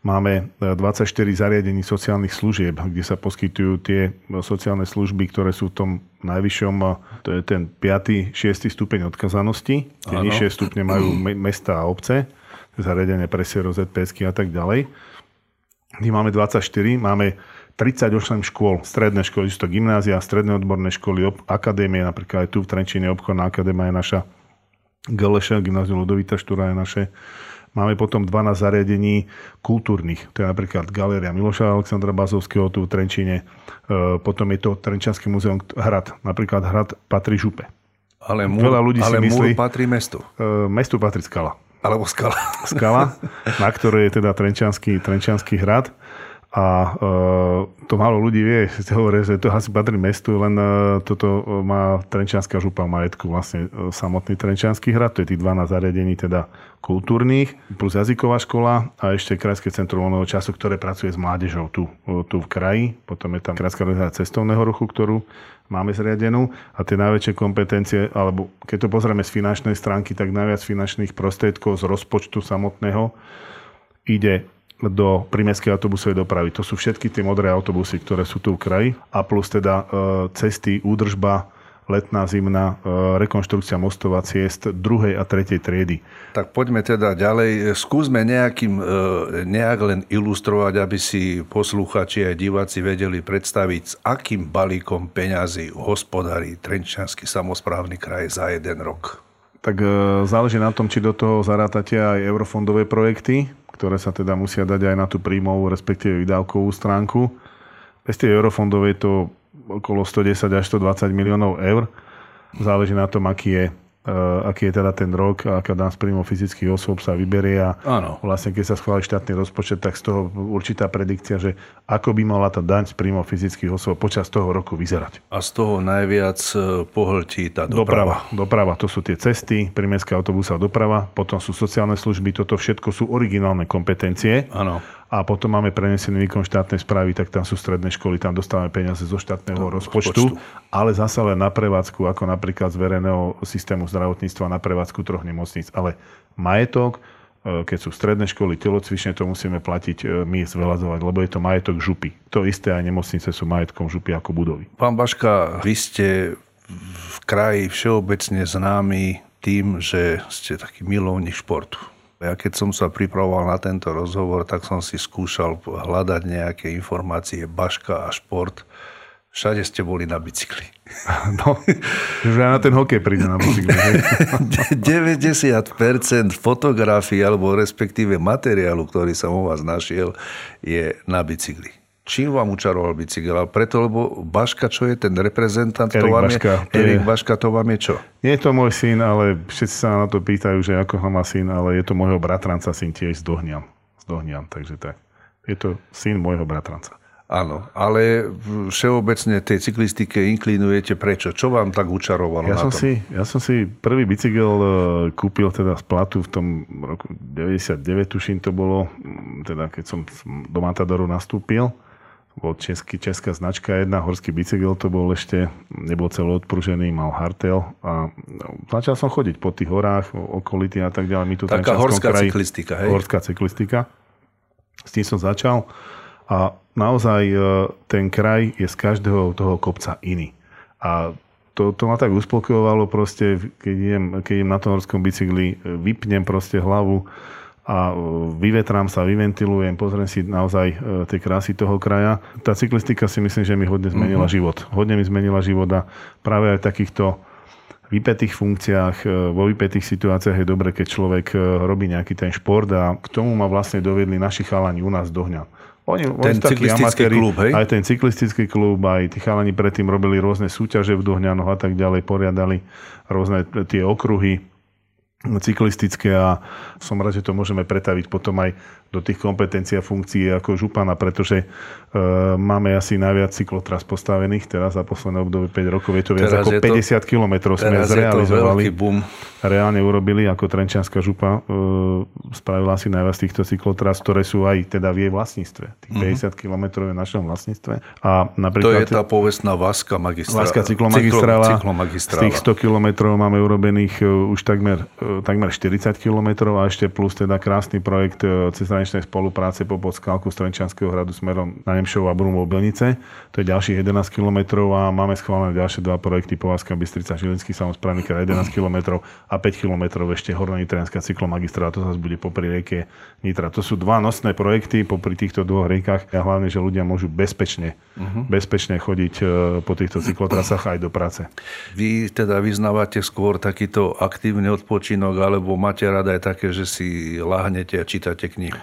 Máme 24 e, zariadení sociálnych služieb, kde sa poskytujú tie sociálne služby, ktoré sú v tom najvyššom, e, to je ten 5. 6. stupeň odkazanosti. Tie ano. nižšie stupne majú mesta a obce, zariadenie pre ZPSky a tak ďalej. My máme 24, máme 38 škôl, stredné školy, sú to gymnázia, stredné odborné školy, akadémie, napríklad aj tu v Trenčine obchodná akadémia je naša, Galeša, gymnázium Ludovita Štúra je naše. Máme potom 12 zariadení kultúrnych, to je napríklad Galéria Miloša Alexandra Bazovského tu v Trenčine, e, potom je to Trenčianský múzeum Hrad, napríklad Hrad patrí župe. Ale, múr, Veľa ľudí ale si myslí, patrí mestu. E, mestu patrí skala. Alebo skala. Skala, na ktorej je teda Trenčianský, Trenčianský hrad. A uh, to málo ľudí vie, [laughs] hovorí, že to asi patrí mestu, len uh, toto má Trenčianská župa majetku, vlastne uh, samotný Trenčianský hrad, to je tých 12 zariadení teda kultúrnych, plus jazyková škola a ešte Krajské centrum voľného času, ktoré pracuje s mládežou tu, tu v kraji. Potom je tam Krajská organizácia cestovného ruchu, ktorú máme zriadenú a tie najväčšie kompetencie, alebo keď to pozrieme z finančnej stránky, tak najviac finančných prostriedkov z rozpočtu samotného ide do primeskej autobusovej dopravy. To sú všetky tie modré autobusy, ktoré sú tu v kraji a plus teda e, cesty, údržba, letná, zimná, e, rekonštrukcia mostov a ciest druhej a tretej triedy. Tak poďme teda ďalej. Skúsme nejakým, e, nejak len ilustrovať, aby si posluchači a diváci vedeli predstaviť, s akým balíkom peňazí hospodári Trenčiansky samozprávny kraj za jeden rok. Tak záleží na tom, či do toho zarátate aj eurofondové projekty, ktoré sa teda musia dať aj na tú príjmovú, respektíve výdavkovú stránku. Bez tej eurofondovej to okolo 110 až 120 miliónov eur. Záleží na tom, aký je Uh, aký je teda ten rok, aká daň z príjmov fyzických osôb sa vyberie a Áno. vlastne keď sa schváli štátny rozpočet, tak z toho určitá predikcia, že ako by mala tá daň z príjmov fyzických osôb počas toho roku vyzerať. A z toho najviac e, pohltí tá doprava. Doprava, doprava to sú tie cesty, prímestská autobusová doprava, potom sú sociálne služby, toto všetko sú originálne kompetencie. Áno a potom máme prenesený výkon štátnej správy, tak tam sú stredné školy, tam dostávame peniaze zo štátneho no, rozpočtu, rozpočtu, ale zase len na prevádzku, ako napríklad z verejného systému zdravotníctva na prevádzku troch nemocníc. Ale majetok, e, keď sú stredné školy, telocvične, to musíme platiť e, my zvelazovať, lebo je to majetok župy. To isté aj nemocnice sú majetkom župy ako budovy. Pán Baška, vy ste v kraji všeobecne známi tým, že ste taký milovník športu. Ja keď som sa pripravoval na tento rozhovor, tak som si skúšal hľadať nejaké informácie Baška a šport. Všade ste boli na bicykli. [laughs] No, že na ten hokej príde na bicykli. 90% [laughs] fotografií alebo respektíve materiálu, ktorý som u vás našiel, je na bicykli čím vám učaroval bicykel? Ale preto, lebo Baška, čo je ten reprezentant, Erik to vám Baška, je, Erik je... Baška, to vám je čo? Nie je to môj syn, ale všetci sa na to pýtajú, že ako ho má syn, ale je to môjho bratranca syn tiež z Dohnian. Z Dohnian, takže tak. Je to syn môjho bratranca. Áno, ale všeobecne tej cyklistike inklinujete prečo? Čo vám tak učarovalo ja na som tom? Si, ja som si prvý bicykel e, kúpil teda z platu v tom roku 99, tuším to bolo, teda keď som do Matadoru nastúpil bol český, česká značka jedna, horský bicykel to bol ešte, nebol celý odpružený, mal hartel a no, začal som chodiť po tých horách, okolity a tak ďalej. My tu Taká horská kraji, cyklistika, hej? Horská cyklistika. S tým som začal a naozaj e, ten kraj je z každého toho kopca iný. A to, to ma tak uspokojovalo proste, keď idem, keď idem na tom horskom bicykli, e, vypnem proste hlavu, a e, vyvetrám sa, vyventilujem, pozriem si naozaj e, tie krásy toho kraja. Tá cyklistika si myslím, že mi hodne zmenila uh-huh. život. Hodne mi zmenila život a práve aj v takýchto vypetých funkciách, e, vo vypetých situáciách je dobre, keď človek robí nejaký ten šport a k tomu ma vlastne dovedli naši chalani u nás do Hňa. Oni, ten oni cyklistický amatéri, klub, hej? Aj ten cyklistický klub, aj tí chalani predtým robili rôzne súťaže v Dohňanoch a tak ďalej, poriadali rôzne tie okruhy cyklistické a som rád, že to môžeme pretaviť potom aj do tých kompetencií a funkcií ako župana, pretože e, máme asi najviac cyklotras postavených teraz za posledné obdobie 5 rokov. Je to viac teraz ako 50 to, kilometrov sme zrealizovali. Reálne urobili ako Trenčianská župa. E, spravila si najviac týchto cyklotras, ktoré sú aj teda v jej vlastníctve. Tých mm-hmm. 50 kilometrov je v našom vlastníctve. A napríklad, to je tá povestná Vaska magistrála. Vaska cyklomagistrála. cyklomagistrála. Z tých 100 kilometrov máme urobených e, už takmer, e, takmer 40 kilometrov a ešte plus teda krásny projekt e, cez cezhraničnej spolupráce po podskalku Strenčanského hradu smerom na Nemšov a Brumov Belnice. To je ďalších 11 km a máme schválené ďalšie dva projekty Povazka Bystrica Žilinský samozprávny kraj 11 km a 5 km ešte Hornonitrianská cyklomagistra, to zase bude popri rieke Nitra. To sú dva nosné projekty popri týchto dvoch riekach a hlavne, že ľudia môžu bezpečne, uh-huh. bezpečne chodiť e, po týchto cyklotrasách aj do práce. Vy teda vyznávate skôr takýto aktívny odpočinok alebo máte rada aj také, že si láhnete a čítate knihu?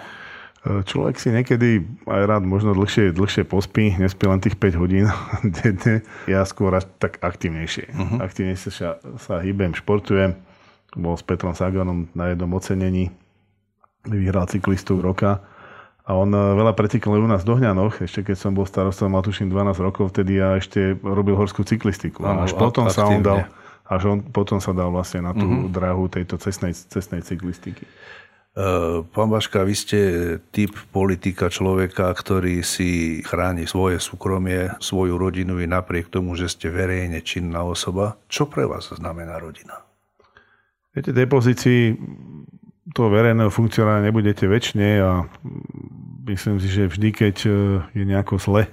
Človek si niekedy aj rád možno dlhšie, dlhšie pospí, nespí len tých 5 hodín [laughs] denne. Ja skôr až tak aktivnejšie. Uh-huh. Aktivnejšie sa, sa hýbem, športujem. Bol s Petrom Saganom na jednom ocenení. Vyhral cyklistu roka. A on eh, veľa pretekol u nás v Dohňanoch, ešte keď som bol starostom, mal tuším 12 rokov, vtedy ja ešte robil horskú cyklistiku. Áno, až potom sa on dal, až on potom sa dal vlastne na tú uh-huh. dráhu tejto cestnej, cestnej cyklistiky. Eh, pán Baška, vy ste typ politika človeka, ktorý si chráni svoje súkromie, svoju rodinu i napriek tomu, že ste verejne činná osoba. Čo pre vás znamená rodina? Viete, tej pozícii toho verejného funkcionára nebudete väčšine a myslím si, že vždy, keď eh, je nejako zle,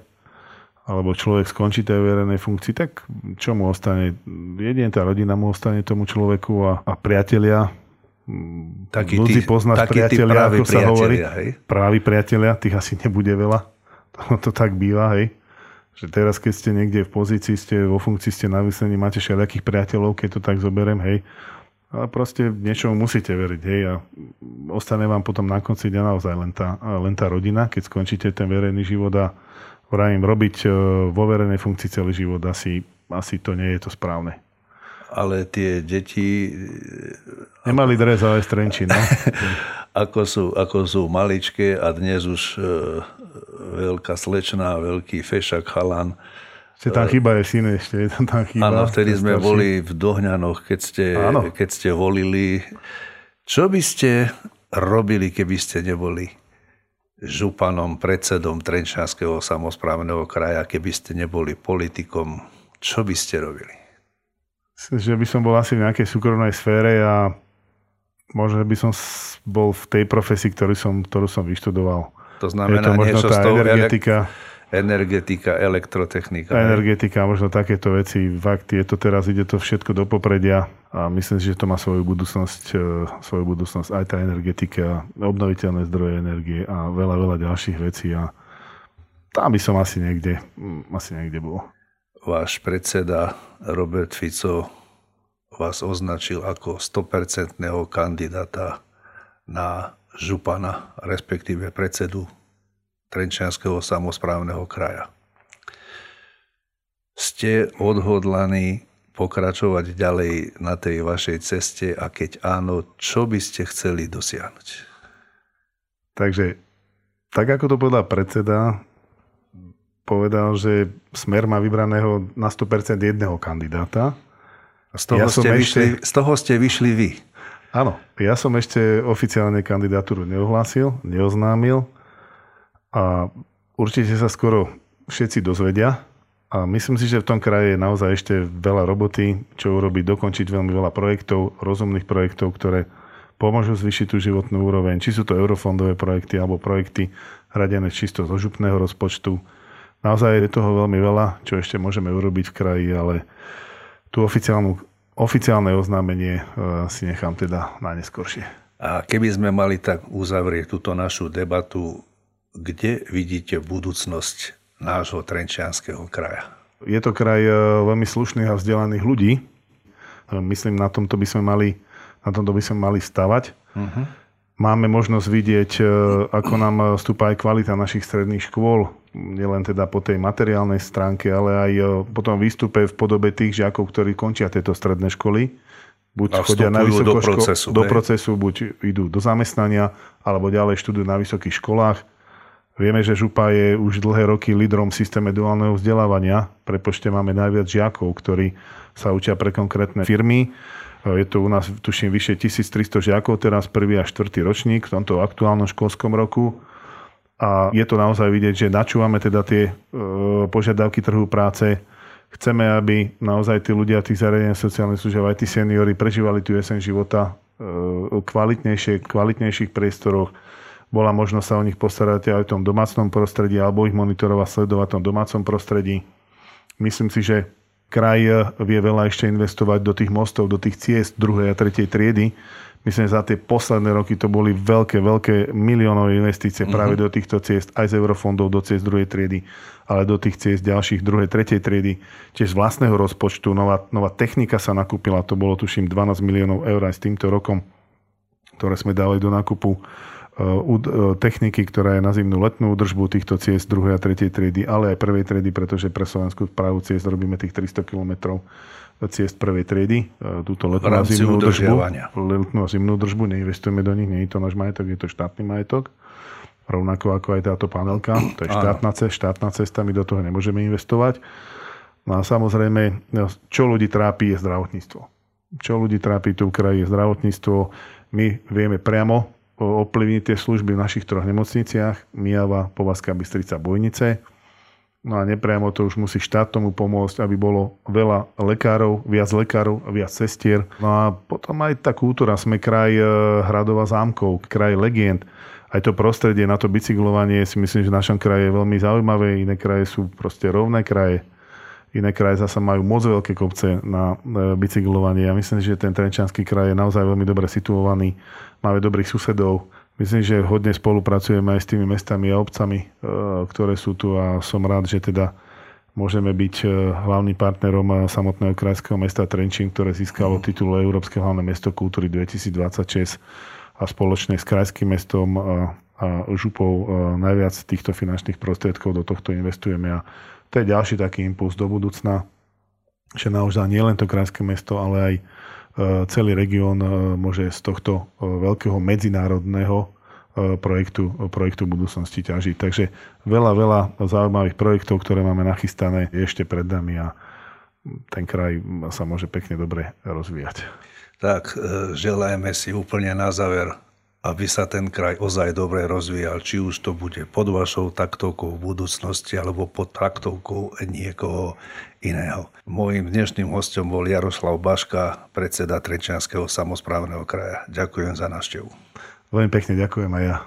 alebo človek skončí tej verejnej funkcii, tak čo mu ostane? Jedine tá rodina mu ostane tomu človeku a, a priatelia, taký Ľudí poznáš taký priatelia, ako sa hovorí. Hej? Právi priatelia, tých asi nebude veľa. To, to tak býva, hej. Že teraz, keď ste niekde v pozícii, ste vo funkcii, ste na vysení, máte všelijakých priateľov, keď to tak zoberiem, hej. A proste niečomu musíte veriť, hej. A ostane vám potom na konci dňa naozaj len tá, len tá rodina, keď skončíte ten verejný život a vravím, robiť e, vo verejnej funkcii celý život asi, asi to nie je to správne ale tie deti... Nemali dres, ale no. [laughs] ako, sú, ako sú maličké a dnes už e, veľká slečná, veľký fešak chalan. Ste tam chyba je syn ešte, je tam, tam chyba. Áno, vtedy sme starší. boli v Dohňanoch, keď ste, keď ste volili. Čo by ste robili, keby ste neboli županom, predsedom Trenčanského samozprávneho kraja, keby ste neboli politikom? Čo by ste robili? že by som bol asi v nejakej súkromnej sfére a možno by som bol v tej profesii, ktorú som, ktorú som vyštudoval. To znamená je to možno niečo tá z toho energetika. Elektrotechnika. Energetika, možno takéto veci. Fakt je to teraz, ide to všetko do popredia a myslím si, že to má svoju budúcnosť, e, svoju budúcnosť aj tá energetika, obnoviteľné zdroje energie a veľa, veľa ďalších vecí a tam by som asi niekde, asi niekde bol váš predseda Robert Fico vás označil ako 100% kandidáta na župana, respektíve predsedu Trenčianského samozprávneho kraja. Ste odhodlaní pokračovať ďalej na tej vašej ceste a keď áno, čo by ste chceli dosiahnuť? Takže, tak ako to povedal predseda, povedal, že Smer má vybraného na 100% jedného kandidáta. A z toho, ja ste, vyšli, ešte... z toho ste vyšli vy. Áno, ja som ešte oficiálne kandidatúru neohlásil, neoznámil a určite sa skoro všetci dozvedia. A myslím si, že v tom kraji je naozaj ešte veľa roboty, čo urobiť, dokončiť veľmi veľa projektov, rozumných projektov, ktoré pomôžu zvýšiť tú životnú úroveň. Či sú to eurofondové projekty alebo projekty hradené čisto zo župného rozpočtu. Naozaj je toho veľmi veľa, čo ešte môžeme urobiť v kraji, ale tú oficiálnu, oficiálne oznámenie e, si nechám teda na neskôršie. A keby sme mali tak uzavrieť túto našu debatu, kde vidíte budúcnosť nášho Trenčianského kraja? Je to kraj e, veľmi slušných a vzdelaných ľudí. E, myslím, na tomto by sme mali, na tomto by sme mali stavať. Uh-huh. Máme možnosť vidieť, ako nám stúpa aj kvalita našich stredných škôl nielen teda po tej materiálnej stránke, ale aj e, po tom výstupe v podobe tých žiakov, ktorí končia tieto stredné školy. Buď a chodia na do procesu, do procesu, buď idú do zamestnania, alebo ďalej študujú na vysokých školách. Vieme, že Župa je už dlhé roky lídrom v systéme duálneho vzdelávania. Prepočte máme najviac žiakov, ktorí sa učia pre konkrétne firmy. Je to u nás, tuším, vyše 1300 žiakov, teraz prvý a štvrtý ročník v tomto aktuálnom školskom roku a je to naozaj vidieť, že načúvame teda tie e, požiadavky trhu práce. Chceme, aby naozaj tí ľudia tých zariadení sociálnej služieb, aj tí seniory prežívali tu jesen života e, kvalitnejšie, kvalitnejších priestoroch. Bola možnosť sa o nich postarať aj v tom domácnom prostredí alebo ich monitorovať, sledovať v tom domácom prostredí. Myslím si, že kraj vie veľa ešte investovať do tých mostov, do tých ciest druhej a tretej triedy, Myslím, že za tie posledné roky to boli veľké, veľké miliónové investície práve mm-hmm. do týchto ciest, aj z eurofondov do ciest druhej triedy, ale do tých ciest ďalších druhej, tretej triedy. Tiež z vlastného rozpočtu nová, nová technika sa nakúpila, to bolo tuším 12 miliónov eur aj s týmto rokom, ktoré sme dali do nákupu techniky, ktorá je na zimnú letnú údržbu týchto ciest druhej a tretej triedy, ale aj prvej triedy, pretože pre Slovenskú právu ciest robíme tých 300 kilometrov ciest prvej triedy, e, túto letnú a zimnú držbu. Letnú a zimnú držbu, neinvestujeme do nich, nie je to náš majetok, je to štátny majetok. Rovnako ako aj táto panelka, to je štátna, cesta, štátna cesta, my do toho nemôžeme investovať. No a samozrejme, no, čo ľudí trápi je zdravotníctvo. Čo ľudí trápi tu v kraji je zdravotníctvo. My vieme priamo ovplyvniť tie služby v našich troch nemocniciach. Mijava, Povazka, Bystrica, Bojnice No a nepriamo to už musí štát tomu pomôcť, aby bolo veľa lekárov, viac lekárov, viac sestier. No a potom aj tá kultúra. Sme kraj e, hradova zámkov, kraj legend. Aj to prostredie na to bicyklovanie si myslím, že v našom kraji je veľmi zaujímavé. Iné kraje sú proste rovné kraje. Iné kraje zase majú moc veľké kopce na e, bicyklovanie. Ja myslím, že ten Trenčanský kraj je naozaj veľmi dobre situovaný. Máme dobrých susedov Myslím, že hodne spolupracujeme aj s tými mestami a obcami, e, ktoré sú tu a som rád, že teda môžeme byť e, hlavným partnerom samotného krajského mesta Trenčín, ktoré získalo mhm. titul Európske hlavné mesto kultúry 2026 a spoločne s krajským mestom a, a Župou najviac týchto finančných prostriedkov do tohto investujeme a to je ďalší taký impuls do budúcna, že naozaj nie len to krajské mesto, ale aj E, celý región e, môže z tohto e, veľkého medzinárodného projektu, projektu budúcnosti ťažiť. Takže veľa, veľa zaujímavých projektov, ktoré máme nachystané, je ešte pred nami a ten kraj sa môže pekne dobre rozvíjať. Tak, želajme si úplne na záver aby sa ten kraj ozaj dobre rozvíjal, či už to bude pod vašou taktovkou v budúcnosti alebo pod taktovkou niekoho iného. Mojím dnešným hostom bol Jaroslav Baška, predseda Trenčianského samozprávneho kraja. Ďakujem za návštevu. Veľmi pekne ďakujem aj ja.